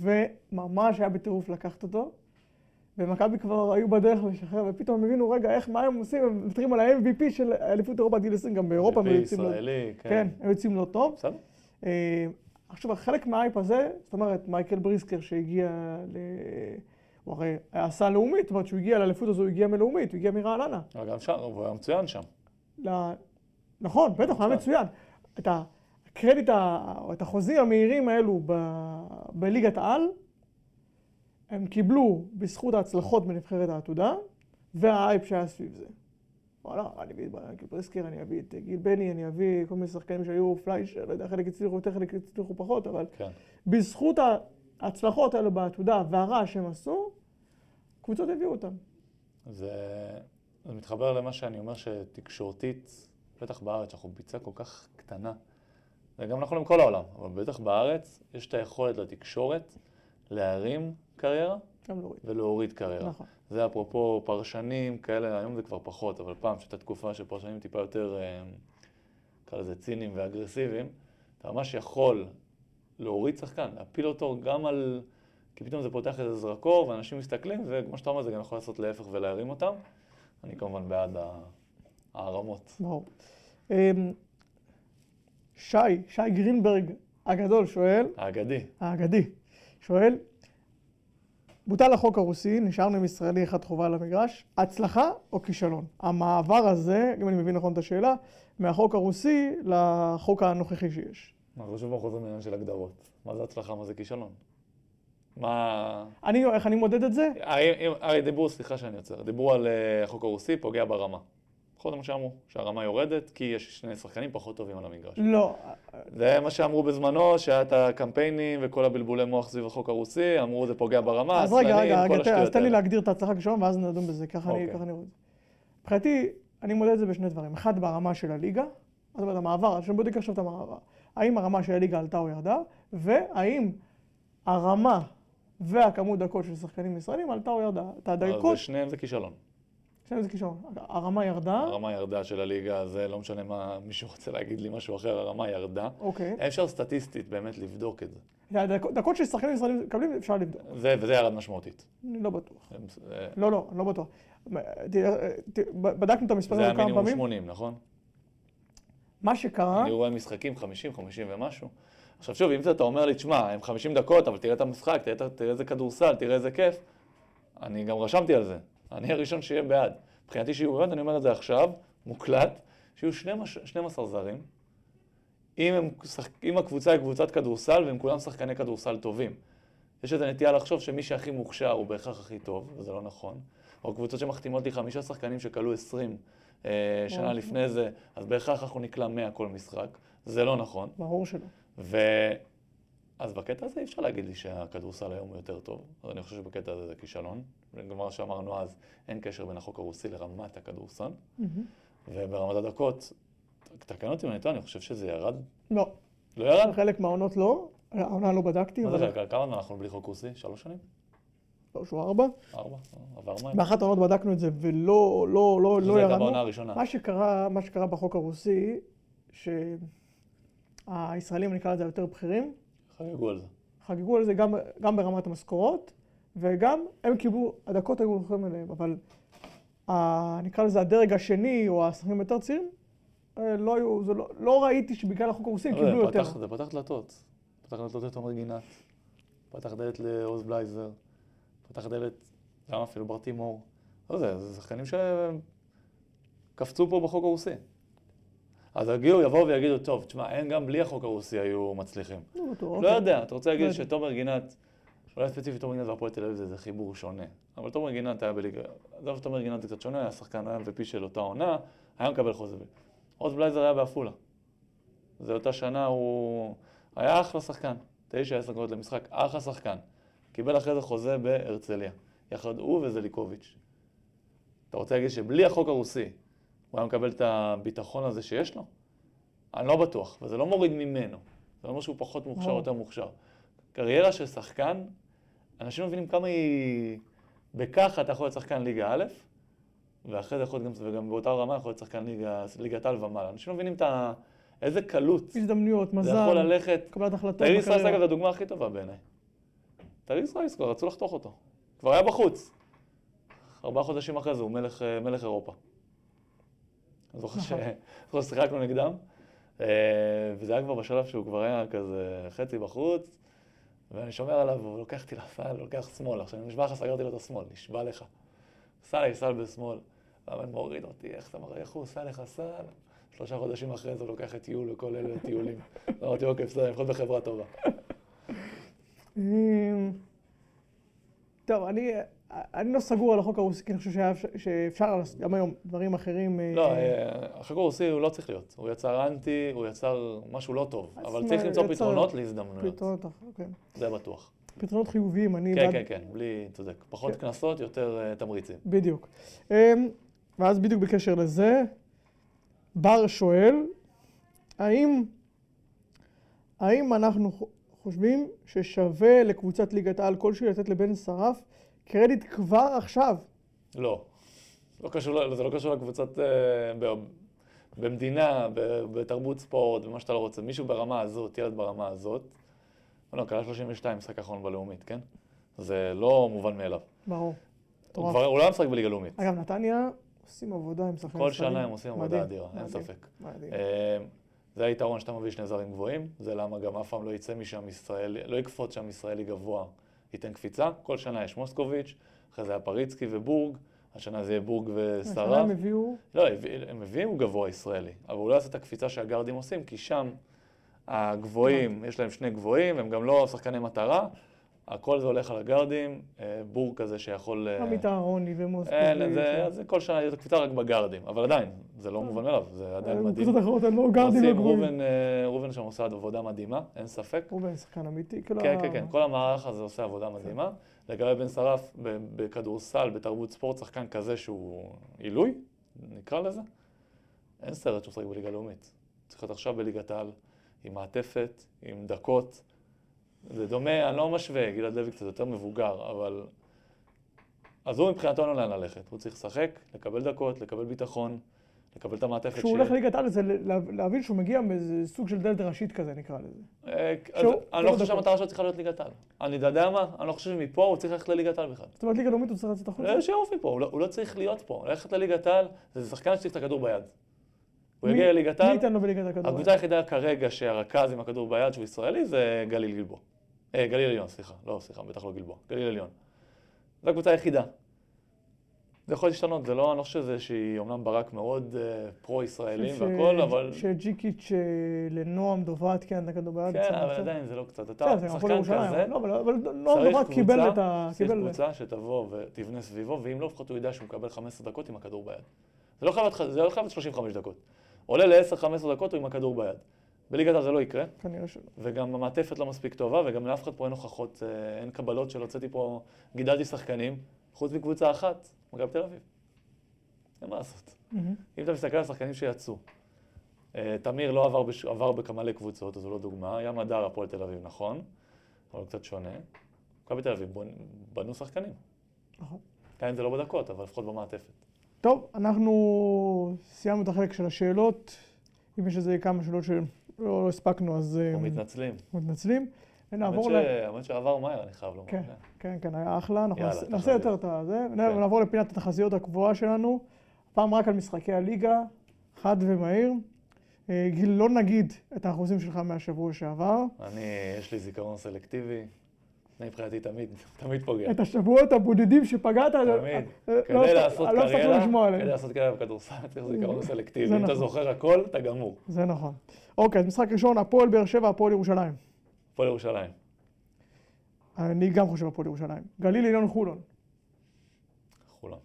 [SPEAKER 2] וממש היה בטירוף לקחת אותו. ומכבי כבר היו בדרך לשחרר, ופתאום הם הבינו, רגע, איך, מה הם עושים? הם מוותרים על ה-MVP של אליפות אירופה עד גיל 20, גם באירופה הם יוצאים לא...
[SPEAKER 1] ישראלי,
[SPEAKER 2] כן,
[SPEAKER 1] כן.
[SPEAKER 2] הם יוצאים לא טוב.
[SPEAKER 1] בסדר.
[SPEAKER 2] עכשיו, חלק מההייפ הזה, זאת אומרת, מייקל בריסקר שהגיע ל... הוא הרי סל לאומית, זאת אומרת, שהוא הגיע לאליפות הזו, הוא הגיע מלאומית, הוא הגיע מרעננה.
[SPEAKER 1] גם שם, הוא היה מצוין שם.
[SPEAKER 2] ל... נכון, בטח, הוא היה מצוין. את הקרדיט, או את החוזים המהירים האלו ב... בליגת העל, הם קיבלו בזכות ההצלחות בנבחרת העתודה, וההייפ שהיה סביב זה. וואלה, אני אביא את מייקל בריסקר, אני אביא את גיל בני, אני אביא כל מיני שחקנים שהיו פליישר, לא יודע, חלק הצליחו יותר, חלק הצליחו פחות, אבל
[SPEAKER 1] כן.
[SPEAKER 2] בזכות ההצלחות האלו בעתודה והרעש שהם עשו, קבוצות הביאו אותם.
[SPEAKER 1] זה, זה מתחבר למה שאני אומר שתקשורתית, בטח בארץ, אנחנו ביצה כל כך קטנה, זה גם נכון עם כל העולם, אבל בטח בארץ יש את היכולת לתקשורת להרים קריירה
[SPEAKER 2] גם להוריד.
[SPEAKER 1] ולהוריד קריירה.
[SPEAKER 2] נכון.
[SPEAKER 1] זה אפרופו פרשנים כאלה, היום זה כבר פחות, אבל פעם שהייתה תקופה של פרשנים טיפה יותר, אה, נקרא לזה ציניים ואגרסיביים, אתה ממש יכול להוריד שחקן, להפיל אותו גם על... כי פתאום זה פותח איזה זרקור ואנשים מסתכלים, וכמו שאתה אומר, זה גם יכול לעשות להפך ולהרים אותם. אני כמובן בעד הערמות.
[SPEAKER 2] ברור. אמ, שי, שי גרינברג הגדול שואל,
[SPEAKER 1] האגדי.
[SPEAKER 2] האגדי, שואל, בוטל החוק הרוסי, נשארנו עם ישראלי אחד חובה על המגרש, הצלחה או כישלון? המעבר הזה, אם אני מבין נכון את השאלה, מהחוק הרוסי לחוק הנוכחי שיש.
[SPEAKER 1] אנחנו שוב חוזרים לעניין של הגדרות. מה זה הצלחה, מה זה כישלון? מה...
[SPEAKER 2] אני, איך אני מודד את זה?
[SPEAKER 1] הרי הרי דיברו, סליחה שאני עוצר, דיברו על אה, החוק הרוסי, פוגע ברמה. נכון זה מה שאמרו, שהרמה יורדת כי יש שני שחקנים פחות טובים על המגרש.
[SPEAKER 2] לא.
[SPEAKER 1] זה מה שאמרו בזמנו, שהיה את הקמפיינים וכל הבלבולי מוח סביב החוק הרוסי, אמרו זה פוגע ברמה,
[SPEAKER 2] אז רגע, רגע, רגע, אז תן לי. להגדיר את ההצלחה כישלון ואז נדון בזה, ככה אני
[SPEAKER 1] אוקיי.
[SPEAKER 2] ככה אני רואה את זה. מבחינתי, אני מודד את זה בשני דברים. אחד, ברמה של הליגה, זאת אומרת, המעבר, שאני בודק עכשיו את המעבר. האם הרמה של הליגה עלתה או ירדה, והאם הרמה והכמות דקות של שחקנים ישראלים עלתה או ירדה. את
[SPEAKER 1] אז
[SPEAKER 2] הדקות,
[SPEAKER 1] בשניהם זה כישלון.
[SPEAKER 2] שניהם זה כישלון. הרמה ירדה,
[SPEAKER 1] הרמה ירדה של הליגה, זה לא משנה מה מישהו רוצה להגיד לי משהו אחר, הרמה ירדה.
[SPEAKER 2] אוקיי.
[SPEAKER 1] אפשר סטטיסטית באמת לבדוק את זה.
[SPEAKER 2] דקות ששחקנים ישראלים מקבלים, אפשר לבדוק.
[SPEAKER 1] זה, וזה ירד משמעותית.
[SPEAKER 2] אני לא בטוח.
[SPEAKER 1] אה,
[SPEAKER 2] לא, לא, אני לא בטוח. תראה, תראה, בדקנו את המספרים
[SPEAKER 1] זה
[SPEAKER 2] האלה כמה
[SPEAKER 1] המינימום
[SPEAKER 2] פעמים.
[SPEAKER 1] 80, נכון?
[SPEAKER 2] מה שקרה...
[SPEAKER 1] אני רואה משחקים 50, 50 ומשהו. עכשיו שוב, אם אתה אומר לי, תשמע, הם 50 דקות, אבל תראה את המשחק, תראה, תראה איזה כדורסל, תראה איזה כיף, אני גם רשמתי על זה. אני הראשון שיהיה בעד. מבחינתי שיהיו בעד, אני אומר את זה עכשיו, מוקלט, שיהיו 12 12 זרים, אם, הם, אם הקבוצה היא קבוצת כדורסל והם כולם שחקני כדורסל טובים. יש איזו נטייה לחשוב שמי שהכי מוכשר הוא בהכרח הכי טוב, וזה לא נכון. או קבוצות שמחתימות לי חמישה שחקנים שכלו 20 אה, שנה. לפני זה, אז בהכרח אנחנו נקלע 100 כל משחק. זה לא נכון.
[SPEAKER 2] ברור שלא.
[SPEAKER 1] ו... אז בקטע הזה אי אפשר להגיד לי שהכדורסל היום הוא יותר טוב. אז אני חושב שבקטע הזה זה כישלון. מה שאמרנו אז, אין קשר בין החוק הרוסי לרמת הכדורסל. וברמת הדקות, תקן אותי אם אני טועה, אני חושב שזה ירד.
[SPEAKER 2] לא.
[SPEAKER 1] לא ירד?
[SPEAKER 2] חלק מהעונות לא, העונה לא בדקתי,
[SPEAKER 1] מה זה? כמה זמן אנחנו בלי חוק רוסי? שלוש שנים?
[SPEAKER 2] לא, שהוא ארבע.
[SPEAKER 1] ארבע? עבר מהר.
[SPEAKER 2] באחת העונות בדקנו את זה ולא לא, לא,
[SPEAKER 1] זה
[SPEAKER 2] לא
[SPEAKER 1] הייתה
[SPEAKER 2] ירדנו.
[SPEAKER 1] בעונה הראשונה.
[SPEAKER 2] מה שקרה, מה שקרה בחוק הרוסי, שהישראלים, נקרא לזה, היותר בכירים,
[SPEAKER 1] חגגו על זה.
[SPEAKER 2] חגגו על זה גם, גם ברמת המשכורות, וגם הם קיבלו, הדקות היו הולכים אליהם, אבל ה, נקרא לזה הדרג השני, או השחקנים היותר צעירים, אה, לא היו, זה לא, לא ראיתי שבגלל החוק הרוסי הם
[SPEAKER 1] אבל
[SPEAKER 2] קיבלו
[SPEAKER 1] זה
[SPEAKER 2] יותר.
[SPEAKER 1] פתח- זה פתח דלתות. פתח דלתות לתומר גינת, פתח דלת לעוז בלייזר, פתח דלת, גם אפילו ברטימור. לא יודע, זה שחקנים שקפצו פה בחוק הרוסי. אז הגיעו, יבואו ויגידו, טוב, תשמע, הם גם בלי החוק הרוסי היו מצליחים.
[SPEAKER 2] לא בטוח,
[SPEAKER 1] לא
[SPEAKER 2] אוקיי.
[SPEAKER 1] יודע, אתה רוצה
[SPEAKER 2] לא
[SPEAKER 1] להגיד
[SPEAKER 2] יודע.
[SPEAKER 1] שתומר גינת, אולי ספציפית תומר גינת והפועל תל אביב זה חיבור שונה. אבל תומר גינת היה בליגה, עזוב, תומר גינת זה קצת שונה, היה שחקן, היה MVP של אותה עונה, היה מקבל חוזה. עוז בלייזר היה בעפולה. זה אותה שנה, הוא היה אחלה שחקן. תשע, עשר נקודות למשחק, אחלה שחקן. קיבל אחרי זה חוזה בהרצליה. יחד הוא וזליקוביץ'. אתה רוצה להגיד שבלי החוק הרוסי, הוא היה מקבל את הביטחון הזה שיש לו? אני לא בטוח, וזה לא מוריד ממנו. זה אומר שהוא פחות מוכשר או. יותר מוכשר. קריירה של שחקן, אנשים מבינים כמה היא... בככה אתה יכול להיות שחקן ליגה א', ואחרי זה יכול להיות גם, וגם באותה רמה יכול להיות שחקן ליגה, ליגת על ומעלה. אנשים לא מבינים את ה... איזה קלות
[SPEAKER 2] הזדמנויות,
[SPEAKER 1] זה יכול
[SPEAKER 2] מזל,
[SPEAKER 1] ללכת.
[SPEAKER 2] קבלת החלטות.
[SPEAKER 1] תאיר ישראל. אגב, זו הדוגמה הכי טובה בעיניי. תאיר ישראל, כבר רצו לחתוך אותו. כבר היה בחוץ. ארבעה חודשים אחרי זה הוא מלך, אה, מלך אירופה. אני זוכר ששיחקנו נגדם, אה, וזה היה כבר בשלב שהוא כבר היה כזה חצי בחוץ, ואני שומר עליו, והוא לוקח אותי לסל, לוקח שמאל. עכשיו, אני נשבע לך, סגרתי לו את השמאל, נשבע לך. סל סל בשמאל. והאמן מוריד אותי, איך אתה מראה, איך הוא עושה לך סל? שלושה חודשים אחרי זה הוא לוקח את טיול וכל אלה טיולים. (laughs) אמרתי, אוקיי, בסדר, לפחות בחברה טובה.
[SPEAKER 2] אמ, טוב, אני, אני לא סגור על החוק הרוסי, כי אני חושב שאפשר לעשות גם היום דברים אחרים. אה,
[SPEAKER 1] לא, אה, החוק הרוסי הוא לא צריך להיות. הוא יצר אנטי, הוא יצר משהו לא טוב. אבל צריך למצוא פתרונות להזדמנויות.
[SPEAKER 2] פתרונות, אוקיי.
[SPEAKER 1] זה בטוח.
[SPEAKER 2] פתרונות חיוביים, אני
[SPEAKER 1] כן, כן, כן, בלי, צודק. פחות
[SPEAKER 2] כן.
[SPEAKER 1] קנסות, יותר אה, תמריצים.
[SPEAKER 2] בדיוק. אמ, ואז בדיוק בקשר לזה, בר שואל, האם האם אנחנו חושבים ששווה לקבוצת ליגת העל כלשהי לתת לבן שרף קרדיט כבר עכשיו?
[SPEAKER 1] לא. לא קשור, זה לא קשור לקבוצת... אה, ב- במדינה, ב- בתרבות ספורט, במה שאתה לא רוצה. מישהו ברמה הזאת, ילד ברמה הזאת, לא, קלה 32, משחק אחרון בלאומית, כן? זה לא מובן מאליו.
[SPEAKER 2] ברור.
[SPEAKER 1] הוא. כבר, הוא לא משחק בליגה לאומית.
[SPEAKER 2] אגב, נתניה עושים עבודה עם שחקנים
[SPEAKER 1] כל. שנה הם עושים עבודה אדירה, אין ספק. אה, זה היתרון שאתה מביא שני זרים גבוהים, זה למה גם אף פעם לא יצא משם ישראלי, לא יקפוץ שם ישראלי גבוה, ייתן קפיצה. כל שנה יש מוסקוביץ', אחרי זה היה פריצקי ובורג, השנה זה יהיה בורג
[SPEAKER 2] השנה
[SPEAKER 1] ושרף.
[SPEAKER 2] הם הביאו...
[SPEAKER 1] לא, הם הביאו גבוה ישראלי, אבל הוא לא יעשה את הקפיצה שהגארדים עושים, כי שם הגבוהים, יש להם שני גבוהים, הם גם לא שחקני מטרה, הכל זה הולך על הגארדים, אה, בור כזה שיכול... אה,
[SPEAKER 2] עמית אהרוני
[SPEAKER 1] אין,
[SPEAKER 2] ומוסקוביץ'.
[SPEAKER 1] זה, זה כל שנה יש קפיצה רק בגארדים, אבל עדיין, זה לא מובן מאליו, זה עדיין מדהים.
[SPEAKER 2] קבוצות אחרות הם לא גארדים.
[SPEAKER 1] ראובן, אה, ראובן שם עושה עבודה מדהימה, אין ספק.
[SPEAKER 2] ראובן שחקן אמיתי. כאילו
[SPEAKER 1] כן, כן, כן, כל המערך הזה עושה עבודה מדהימה. לגבי בן שרף, בכדורסל, בתרבות ספורט, שחקן כזה שהוא עילוי, נקרא לזה, אין סרט שהוא משחק בליגה לאומית. צריך להיות עכשיו בליגת העל, עם מעטפת, עם דקות. זה דומה, אני לא משווה, גלעד לוי קצת יותר מבוגר, אבל... אז הוא מבחינתו אין לו לאן ללכת. הוא צריך לשחק, לקבל דקות, לקבל ביטחון, לקבל את המעטפת
[SPEAKER 2] כשהוא הולך לליגת העל זה לה- להבין שהוא מגיע מאיזה סוג של דלת ראשית כזה נקרא לזה.
[SPEAKER 1] אה, אני לא חושב. שהמטרה שלו צריכה להיות ליגת העל. אני יודע מה? אני לא חושב שמפה הוא צריך ללכת לליגת העל בכלל.
[SPEAKER 2] זאת אומרת ליגה לאומית הוא צריך לצאת החוצה?
[SPEAKER 1] לא, שיעוף מפה, הוא לא- הוא לא צריך להיות פה. ללכת לליגת העל זה שחקן שצריך את הכדור ביד. הוא
[SPEAKER 2] מי-
[SPEAKER 1] יגיע לליגת
[SPEAKER 2] מי
[SPEAKER 1] העל,
[SPEAKER 2] ייתן לו בליגת הכדור?
[SPEAKER 1] הקבוצה היחידה כרגע שהרכז עם הכדור ביד שהוא ישראלי זה גליל גלבוע. אה, גליל עליון, סליחה. לא, סליחה, בטח לא גלבוע. גליל עליון. זו הקבוצה היחידה. זה יכול להשתנות, זה לא, אני לא חושב שזה שהיא אומנם ברק מאוד אה, פרו-ישראלים והכל, אבל...
[SPEAKER 2] שג'יקיץ' אה, לנועם דוברת כן, הכדור ביד.
[SPEAKER 1] כן, אבל. עדיין זה לא קצת. אתה שחקן כזה,
[SPEAKER 2] אבל לא, אבל- נועם דוברת קיבל את ה...
[SPEAKER 1] צריך. קבוצה שתבוא ותבנה סביבו, ואם לא, לפחות הוא ידע שהוא מקבל 15 דקות עם הכדור ביד. זה לא חייב להיות- זה לא חייב להיות 35 דקות. עולה ל-10-15 דקות הוא עם הכדור ביד. בליגת העל זה לא יקרה,
[SPEAKER 2] כנראה שלא.
[SPEAKER 1] וגם המעטפת לא מספיק טובה, וגם לאף אחד פה אין הוכחות, אה, אין קבלות של הוצאתי פה, גידלתי שחקנים, חוץ מקבוצה אחת, מכבי תל אביב. אין מה לעשות.
[SPEAKER 2] מהמם.
[SPEAKER 1] אם אתה מסתכל על השחקנים שיצאו, אה, תמיר לא עבר, בש... עבר בכמה קבוצות, אז הוא לא דוגמה. ים הדר, הפועל תל אביב, נכון, אבל הוא קצת שונה. מכבי תל אביב. בנו שחקנים.
[SPEAKER 2] נכון.
[SPEAKER 1] גם אם זה לא בדקות, אבל לפחות במעטפת.
[SPEAKER 2] טוב, אנחנו סיימנו את החלק של השאלות. אם יש איזה כמה שאלות שלא לא הספקנו, אז אה,
[SPEAKER 1] אנחנו מתנצלים.
[SPEAKER 2] מתנצלים.
[SPEAKER 1] ש-
[SPEAKER 2] ל...
[SPEAKER 1] האמת שעבר מהר, אני חייב לומר.
[SPEAKER 2] כן, כן, כן, היה אחלה. אנחנו נעשה-. יותר את הזה.
[SPEAKER 1] כן.
[SPEAKER 2] ונעבור לפינת התחזיות הקבועה שלנו. הפעם רק על משחקי הליגה, חד ומהיר. אה, גיל, לא נגיד את האחוזים שלך מהשבוע שעבר.
[SPEAKER 1] אני, יש לי זיכרון סלקטיבי. אני מבחינתי תמיד, (laughs) תמיד פוגע.
[SPEAKER 2] את השבועות הבודדים שפגעת,
[SPEAKER 1] תמיד.
[SPEAKER 2] אה, לא
[SPEAKER 1] כדי
[SPEAKER 2] הפסק-
[SPEAKER 1] לעשות
[SPEAKER 2] לא
[SPEAKER 1] קריירה, כדי. לעשות קריירה בכדורסל, (laughs) צריך זיכרון סלקטיבי. אם אתה
[SPEAKER 2] נכון.
[SPEAKER 1] זוכר הכל, אתה גמור.
[SPEAKER 2] זה נכון. אוקיי, אז משחק ראשון, הפועל באר שבע, הפועל ירושלים.
[SPEAKER 1] הפועל ירושלים.
[SPEAKER 2] אני גם חושב הפועל ירושלים. גליל עליון חולון.
[SPEAKER 1] חולון.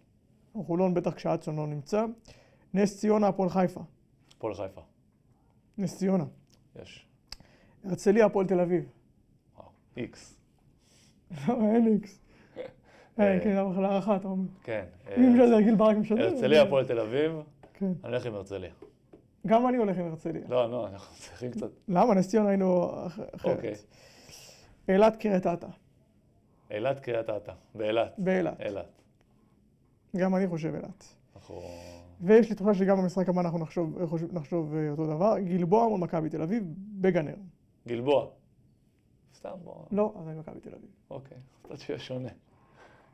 [SPEAKER 2] חולון בטח כשאצון לא נמצא. נס ציונה, הפועל חיפה.
[SPEAKER 1] הפועל חיפה.
[SPEAKER 2] נס ציונה.
[SPEAKER 1] יש.
[SPEAKER 2] הרצליה, הפועל תל אביב.
[SPEAKER 1] וואו. איקס.
[SPEAKER 2] לא, אין איקס. אה, כן, גם להערכה, אתה אומר.
[SPEAKER 1] כן.
[SPEAKER 2] אם
[SPEAKER 1] אה,
[SPEAKER 2] זה גיל ברק משדר.
[SPEAKER 1] הרצליה, הפועל תל אביב,
[SPEAKER 2] כן.
[SPEAKER 1] אני הולך עם הרצליה.
[SPEAKER 2] גם אני הולך עם הרצליה.
[SPEAKER 1] לא, לא, אנחנו צריכים קצת...
[SPEAKER 2] למה? נס ציונה היינו אח-
[SPEAKER 1] אוקיי.
[SPEAKER 2] אחרת. אילת, קריית אתא.
[SPEAKER 1] אילת, קריית אתא. באילת.
[SPEAKER 2] באילת.
[SPEAKER 1] אילת.
[SPEAKER 2] גם אני חושב אילת.
[SPEAKER 1] אנחנו...
[SPEAKER 2] ויש לי תחושה שגם במשחק הבא אנחנו נחשוב, אה, אותו דבר. גלבוע מול מכבי תל אביב, בגנר.
[SPEAKER 1] גלבוע. סתם בוא...
[SPEAKER 2] לא, אז אני מכבי תל אביב.
[SPEAKER 1] אוקיי. קצת שיהיה שונה.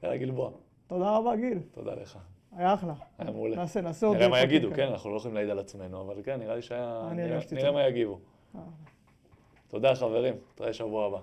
[SPEAKER 1] יאללה, גלבוע.
[SPEAKER 2] תודה רבה, גיל.
[SPEAKER 1] תודה לך.
[SPEAKER 2] היה אחלה.
[SPEAKER 1] היה מעולה.
[SPEAKER 2] נעשה, נעשה עוד...
[SPEAKER 1] נראה מה יגידו. כן? אנחנו לא יכולים להעיד על עצמנו, אבל כן, נראה לי שהיה...
[SPEAKER 2] אני
[SPEAKER 1] נראה-
[SPEAKER 2] הרגשתי
[SPEAKER 1] נראה
[SPEAKER 2] טוב.
[SPEAKER 1] מה יגיבו.
[SPEAKER 2] אה.
[SPEAKER 1] תודה, חברים. נתראה שבוע הבא.